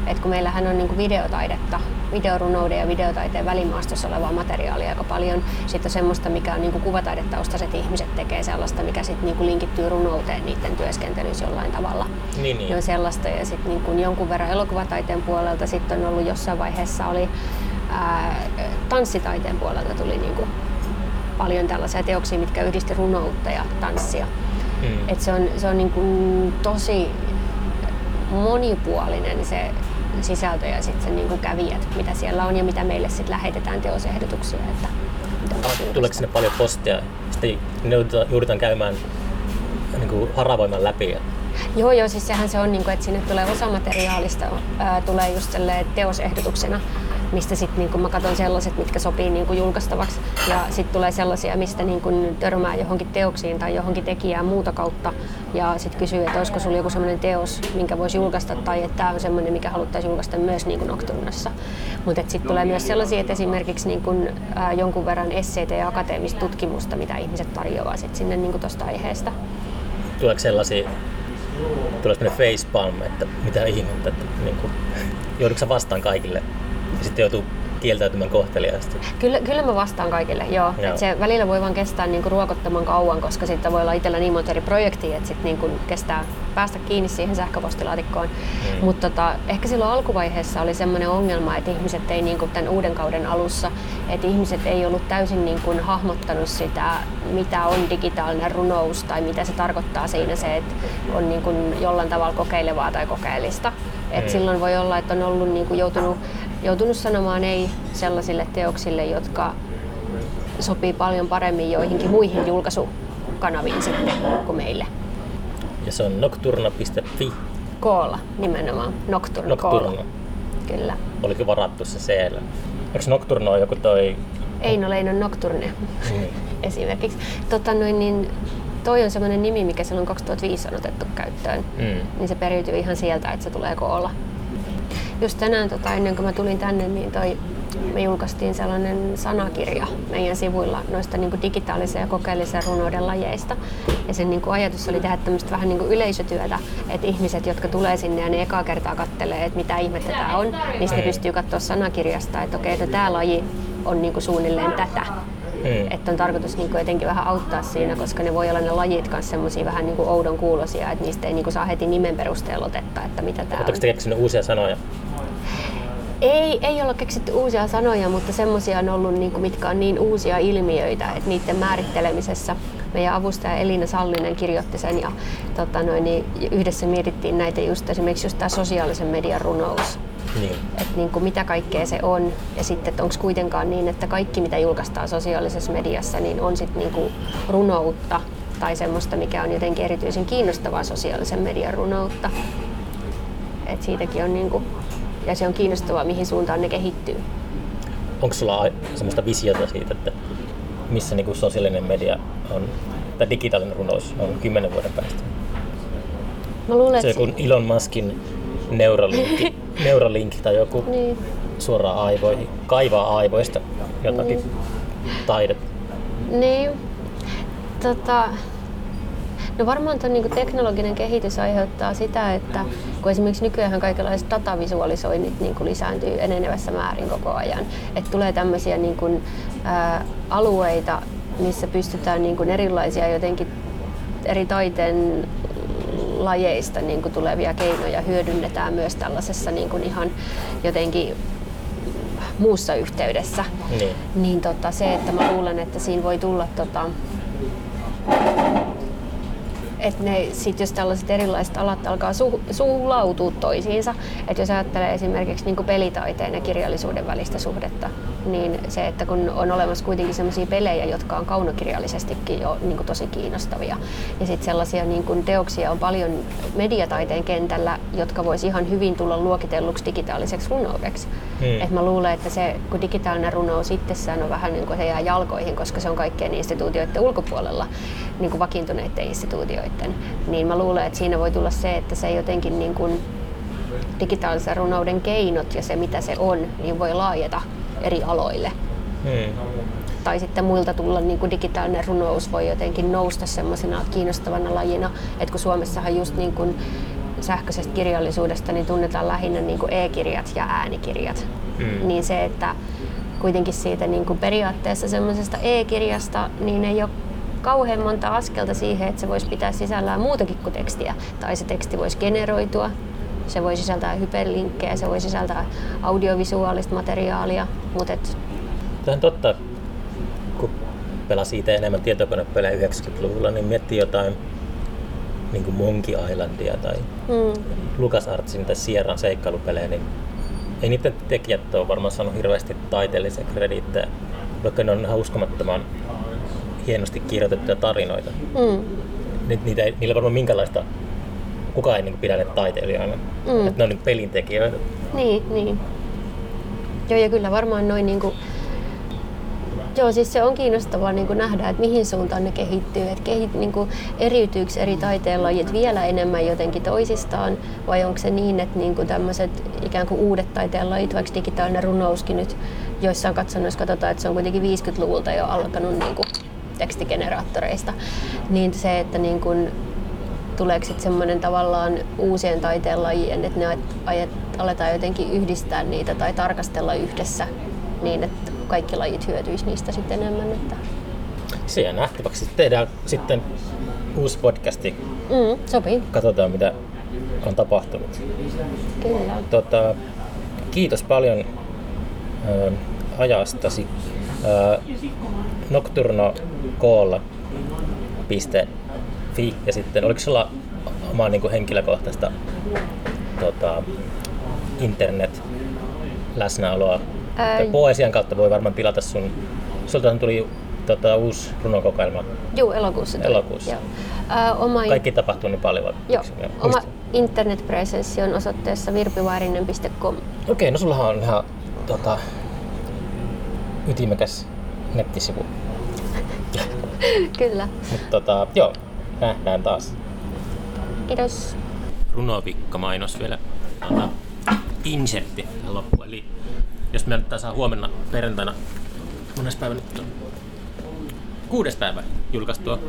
Et kun meillähän on niin videotaidetta, videorunouden ja videotaiteen välimaastossa olevaa materiaalia aika paljon. Sitten on semmoista, mikä on niin kuvataidetaustaiset ihmiset tekee sellaista, mikä sitten niin linkittyy runouteen niiden työskentelyssä jollain tavalla. Niin, niin. Ne on sellaista ja sitten niin jonkun verran elokuvataiteen puolelta sitten on ollut jossain vaiheessa oli ää, tanssitaiteen puolelta tuli niin kuin paljon tällaisia teoksia, mitkä yhdisti runoutta ja tanssia. Mm. Et se on, se on niin kuin tosi monipuolinen se sisältö ja sitten niin kuin kävijät, mitä siellä on ja mitä meille sitten lähetetään teosehdotuksia. Että Tuleeko sinne paljon postia? Sitten ne joudutaan käymään niin kuin haravoimaan läpi. Joo, joo, siis sehän se on, niin kuin, että sinne tulee osa materiaalista, ää, tulee just teosehdotuksena mistä sitten niin mä katson sellaiset, mitkä sopii niin julkaistavaksi. Ja sitten tulee sellaisia, mistä niin törmää johonkin teoksiin tai johonkin tekijään muuta kautta. Ja sitten kysyy, että olisiko sulla joku sellainen teos, minkä voisi julkaista, tai että tämä on sellainen, mikä haluttaisiin julkaista myös niin Nocturnassa. Mutta sitten tulee myös sellaisia, että esimerkiksi niin kun, ää, jonkun verran esseitä ja akateemista tutkimusta, mitä ihmiset tarjoaa sit sinne niin tuosta aiheesta. Tuleeko sellaisia tulee sellainen facepalm, että mitä ihmettä, että niin kuin, joudutko vastaan kaikille ja sitten joutuu kieltäytymään kohteliaasti. Kyllä, kyllä mä vastaan kaikille, joo. joo. Et se välillä voi vaan kestää niinku ruokottoman kauan, koska sitten voi olla itsellä niin monta eri projektia, että sitten niinku kestää päästä kiinni siihen sähköpostilaatikkoon. Mm. Mutta tota, ehkä silloin alkuvaiheessa oli semmoinen ongelma, että ihmiset ei niinku tämän uuden kauden alussa, että ihmiset ei ollut täysin niinku hahmottanut sitä, mitä on digitaalinen runous tai mitä se tarkoittaa siinä se, että on niinku jollain tavalla kokeilevaa tai kokeellista. Et mm. Silloin voi olla, että on ollut niinku joutunut joutunut sanomaan ei sellaisille teoksille, jotka sopii paljon paremmin joihinkin muihin julkaisukanaviin sitten kuin meille. Ja se on nocturna.fi. Koolla nimenomaan. Nocturna, Nocturna. Koolla. Kyllä. Oliko varattu se siellä? Onko Nocturna joku toi... Eino Leino Nocturne mm. esimerkiksi. Tota, noin, niin, toi on semmoinen nimi, mikä silloin 2005 on otettu käyttöön. Mm. Niin se periytyy ihan sieltä, että se tulee koolla just tänään tota, ennen kuin mä tulin tänne, niin toi, me julkaistiin sellainen sanakirja meidän sivuilla noista niin kuin digitaalisen ja kokeellisen runouden lajeista. Ja sen niin kuin ajatus oli tehdä tämmöistä vähän niin kuin yleisötyötä, että ihmiset, jotka tulee sinne ja ne ekaa kertaa kattelee, että mitä ihmettä tämä on, niin sitten pystyy katsoa sanakirjasta, että okei, että tämä laji on niin kuin suunnilleen tätä. Mm. Että on tarkoitus niin kuin jotenkin vähän auttaa siinä, koska ne voi olla ne lajit kanssa semmoisia vähän niin kuin oudon kuulosia, että niistä ei niin kuin saa heti nimen perusteella otetta, että mitä tämä on. Oletteko te keksinyt uusia sanoja? Ei, ei olla keksitty uusia sanoja, mutta semmoisia on ollut, niin kuin, mitkä on niin uusia ilmiöitä, että niiden määrittelemisessä meidän avustaja Elina Sallinen kirjoitti sen ja tota noin, niin yhdessä mietittiin näitä just esimerkiksi just tämä sosiaalisen median runous. Niin. Että niin kuin mitä kaikkea se on ja sitten, että onko kuitenkaan niin, että kaikki mitä julkaistaan sosiaalisessa mediassa, niin on sitten niin kuin runoutta tai semmoista, mikä on jotenkin erityisen kiinnostavaa sosiaalisen median runoutta. Et siitäkin on niin kuin ja se on kiinnostavaa, mihin suuntaan ne kehittyy. Onko sulla sellaista visiota siitä, että missä niin kuin sosiaalinen media on, tai digitaalinen runous on kymmenen vuoden päästä? Mä luulen, se kun Elon Muskin Neuralink, Neuralink tai joku niin. suoraan aivoihin, kaivaa aivoista jotakin niin. taidetta. Niin. Tota, No varmaan tuon niin teknologinen kehitys aiheuttaa sitä, että kun esimerkiksi nykyään kaikenlaiset datavisualisoinnit niin kuin lisääntyy enenevässä määrin koko ajan, että tulee tämmöisiä niin kuin, ää, alueita, missä pystytään niin kuin erilaisia jotenkin eri taiteen lajeista niin kuin tulevia keinoja hyödynnetään myös tällaisessa niin kuin ihan jotenkin muussa yhteydessä. Niin. niin tota, se, että mä luulen, että siinä voi tulla tota, että ne sit jos tällaiset erilaiset alat alkaa su, suulautua toisiinsa, että jos ajattelee esimerkiksi niin pelitaiteen ja kirjallisuuden välistä suhdetta, niin se, että kun on olemassa kuitenkin sellaisia pelejä, jotka on kaunokirjallisestikin jo niin tosi kiinnostavia, ja sitten sellaisia niin teoksia on paljon mediataiteen kentällä, jotka voisi ihan hyvin tulla luokitelluksi digitaaliseksi runoudeksi. Hmm. Et mä luulen, että se, kun digitaalinen runous itsessään on vähän niin kuin se jää jalkoihin, koska se on kaikkien instituutioiden ulkopuolella, niin kuin vakiintuneiden instituutioiden, niin mä luulen, että siinä voi tulla se, että se jotenkin niin kuin digitaalisen runouden keinot ja se mitä se on, niin voi laajeta eri aloille. Hmm. Tai sitten muilta tulla niin kuin digitaalinen runous voi jotenkin nousta semmoisena kiinnostavana lajina, että kun Suomessahan just niin kuin sähköisestä kirjallisuudesta, niin tunnetaan lähinnä niin kuin e-kirjat ja äänikirjat. Mm. Niin se, että kuitenkin siitä niin kuin periaatteessa semmoisesta e-kirjasta, niin ei ole kauhean monta askelta siihen, että se voisi pitää sisällään muutakin kuin tekstiä. Tai se teksti voisi generoitua, se voi sisältää hyperlinkkejä, se voi sisältää audiovisuaalista materiaalia, mutta et, Tämä on totta, kun pelasi itse enemmän tietokonepelejä 90-luvulla, niin mietti jotain niin kuin Monkey Islandia tai mm, LucasArtsin tai Sierran seikkailupelejä, niin ei niiden tekijät ole varmaan saanut hirveästi taiteellisia krediittejä, vaikka ne on ihan uskomattoman hienosti kirjoitettuja tarinoita. mm, Ni- Niitä ei, niillä ei varmaan minkälaista, kukaan ei niin pidä ne taiteilijoina, Mm. että ne on niin pelintekijöitä. niin, niin. Joo, ja kyllä varmaan noin niinku, Joo, siis se on kiinnostavaa niin nähdä, että mihin suuntaan ne kehittyy. Että kehit, niin kuin, eriytyykö eri taiteenlajit vielä enemmän jotenkin toisistaan, vai onko se niin, että niin tämmöiset ikään kuin uudet taiteenlajit, vaikka digitaalinen runouskin nyt joissain katsannoissa katsotaan, että se on kuitenkin 50-luvulta jo alkanut niin kuin, tekstigeneraattoreista, niin se, että niin kuin, tuleeko sitten semmoinen tavallaan uusien taiteenlajien, että ne ajat, aletaan jotenkin yhdistää niitä tai tarkastella yhdessä niin, että kaikki lajit hyötyisi niistä sitten enemmän. Että... Se jää nähtäväksi. Tehdään sitten uusi podcasti. Mm, sopii, Katsotaan mitä on tapahtunut. kyllä. Tota, kiitos paljon ö, ajastasi. Ö, nocturnokoolla.fi ja sitten oliko sulla omaa niin kuin henkilökohtaista tota, internet läsnäoloa? Ää, Poesian kautta voi varmaan pilata sun. Sultahan tuli tota, uusi runokokoelma. Juu, elokuussa. tuli. Elokuussa. Joo. Ää, oma, Kaikki tapahtuu niin paljon. joo, Joo, oma internetpresenssi on osoitteessa virpivaarinen.com. Okei, no sullahan on ihan tota, ytimekäs nettisivu. Kyllä. Mutta tota, joo, nähdään taas. Kiitos. Runovikka mainos vielä. Tota, insertti tähän loppuun. Eli jos me nyt saa huomenna perjantaina, mones päivä nyt on? Kuudes päivä julkaistua,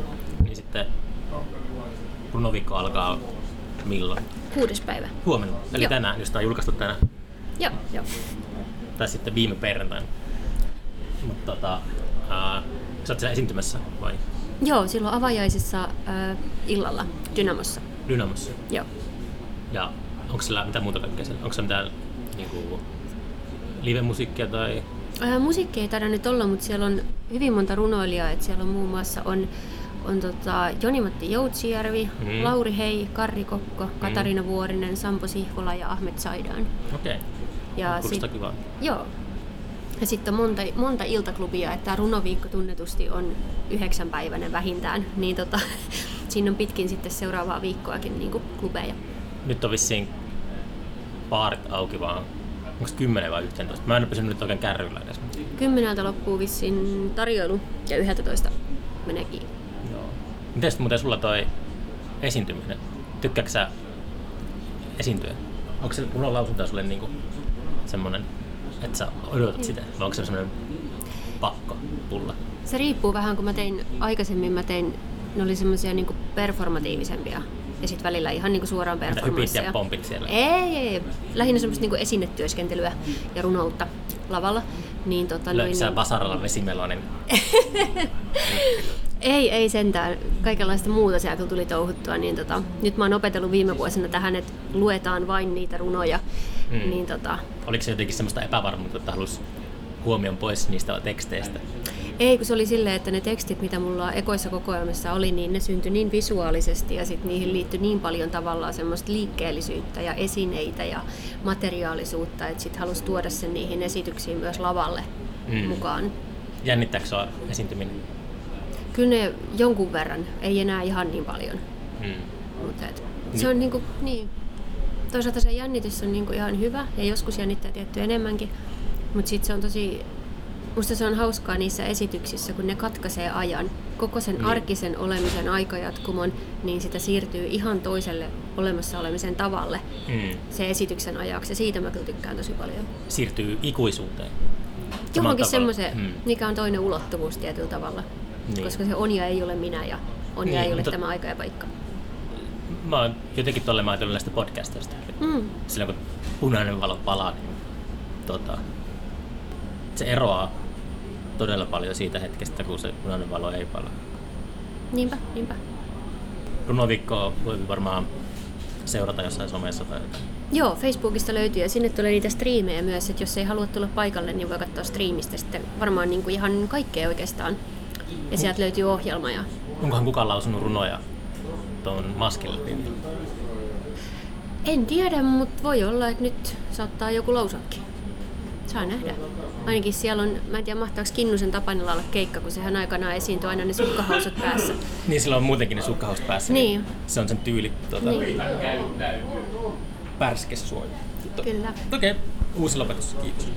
niin sitten runovikko alkaa milloin? Kuudes päivä. Huomenna. Eli Joo. tänään, jos tämä on julkaistu tänään. Joo, joo. tai sitten viime perjantaina. Mutta tota, ää, sä oot siellä esiintymässä vai Joo, silloin avajaisissa äh, illalla Dynamossa. Dynamossa? Joo. Ja onko siellä mitä muuta kaikkea siellä? Onko siellä mitään niinku, live-musiikkia tai... Ää, musiikki ei taida nyt olla, mutta siellä on hyvin monta runoilijaa. Et siellä on muun muassa on, on tota Joni-Matti Joutsijärvi, Mm. mm. Lauri Hei, Karri Kokko, Katariina Vuorinen, Sampo Sihvola ja Ahmet Saidan. Okei, Ja kuulostaa kivaa. Joo. Ja sitten on monta, monta iltaklubia, että tämä runoviikko tunnetusti on yhdeksänpäiväinen vähintään, niin tota, siinä on pitkin sitten seuraavaa viikkoakin niin kuin klubeja. Nyt on vissiin baarit auki vaan. Onko 10 vai 11? Mä en ole pysynyt nyt oikein kärryllä edes. Kymmeneltä loppuu vissiin tarjoilu ja 11 menee kiinni. Joo. Miten muuten sulla toi esiintyminen? Tykkääksä sä esiintyä? Onko se runon lausunta sulle niinku semmonen, että sä odotat sitä? Vai onko se semmonen pakko tulla? Se riippuu vähän, kun mä tein aikaisemmin, mä tein, ne oli semmoisia niin performatiivisempia ja sitten välillä ihan niin suoraan Mitä hypit ja pompit siellä? Ei, ei, ei. Lähinnä semmoista niin esinetyöskentelyä ja runoutta lavalla. Niin, tota, Löikö sä niin, Basaralla vesimelonin? ei, ei sentään. Kaikenlaista muuta siellä kyllä tuli touhuttua. Niin, tota, nyt mä oon opetellut viime vuosina tähän, että luetaan vain niitä runoja. Mm. Niin, tota, Oliko se jotenkin semmoista epävarmuutta, että halusi huomion pois niistä teksteistä? Ei, kun se oli silleen, että ne tekstit, mitä mulla ekoissa kokoelmissa oli, niin ne syntyi niin visuaalisesti ja sitten niihin liittyi niin paljon tavallaan semmoista liikkeellisyyttä ja esineitä ja materiaalisuutta, että sitten halusi tuoda sen niihin esityksiin myös lavalle Mm. mukaan. Jännittääkö sua esiintyminen? Kyllä ne jonkun verran, ei enää ihan niin paljon, Mm. mutta et, Niin. se on niinku, niin. Toisaalta se jännitys on niinku ihan hyvä ja joskus jännittää tietty enemmänkin, mutta sitten se on tosi Musta se on hauskaa niissä esityksissä, kun ne katkaisee ajan. Koko sen Niin. arkisen olemisen aikajatkumon, niin sitä siirtyy ihan toiselle olemassa olemisen tavalle Mm. se esityksen ajaksi. Ja siitä mä kyllä tykkään tosi paljon. Siirtyy ikuisuuteen. Johonkin semmoiseen, Mm. mikä on toinen ulottuvuus tietyllä tavalla. Niin. Koska se on ja ei ole minä ja on ja Niin, ei ole mutta- tämä aika ja paikka. Mä oon jotenkin tolle mä ajatellut näistä podcasteista. Mm. Silloin kun punainen valo palaa, niin tota, se eroaa todella paljon siitä hetkestä, kun se punainen valo ei palaa. Niinpä, niinpä. Runoviikkoa voi varmaan seurata jossain somessa tai jotain. Joo, Facebookista löytyy ja sinne tulee niitä striimejä myös, että jos ei halua tulla paikalle, niin voi katsoa striimistä sitten varmaan niin kuin ihan kaikkea oikeastaan. Ja sieltä löytyy ohjelma ja Onkohan kukaan lausunut runoja tuon maskille pintaan? en tiedä, mutta voi olla, että nyt saattaa joku lausuakin. Saa nähdä. Ainakin siellä on, mä en tiedä mahtaako Kinnusen Tapanilla olla keikka, kun sehän aikanaan esiintyi aina ne sukkahausut päässä. Niin sillä on muutenkin ne sukkahaust päässä. Niin. Se on sen tyyli tuota, Niin. pärskessä suoja. Kyllä. Okei, okay. uusi lopetus. Kiitos.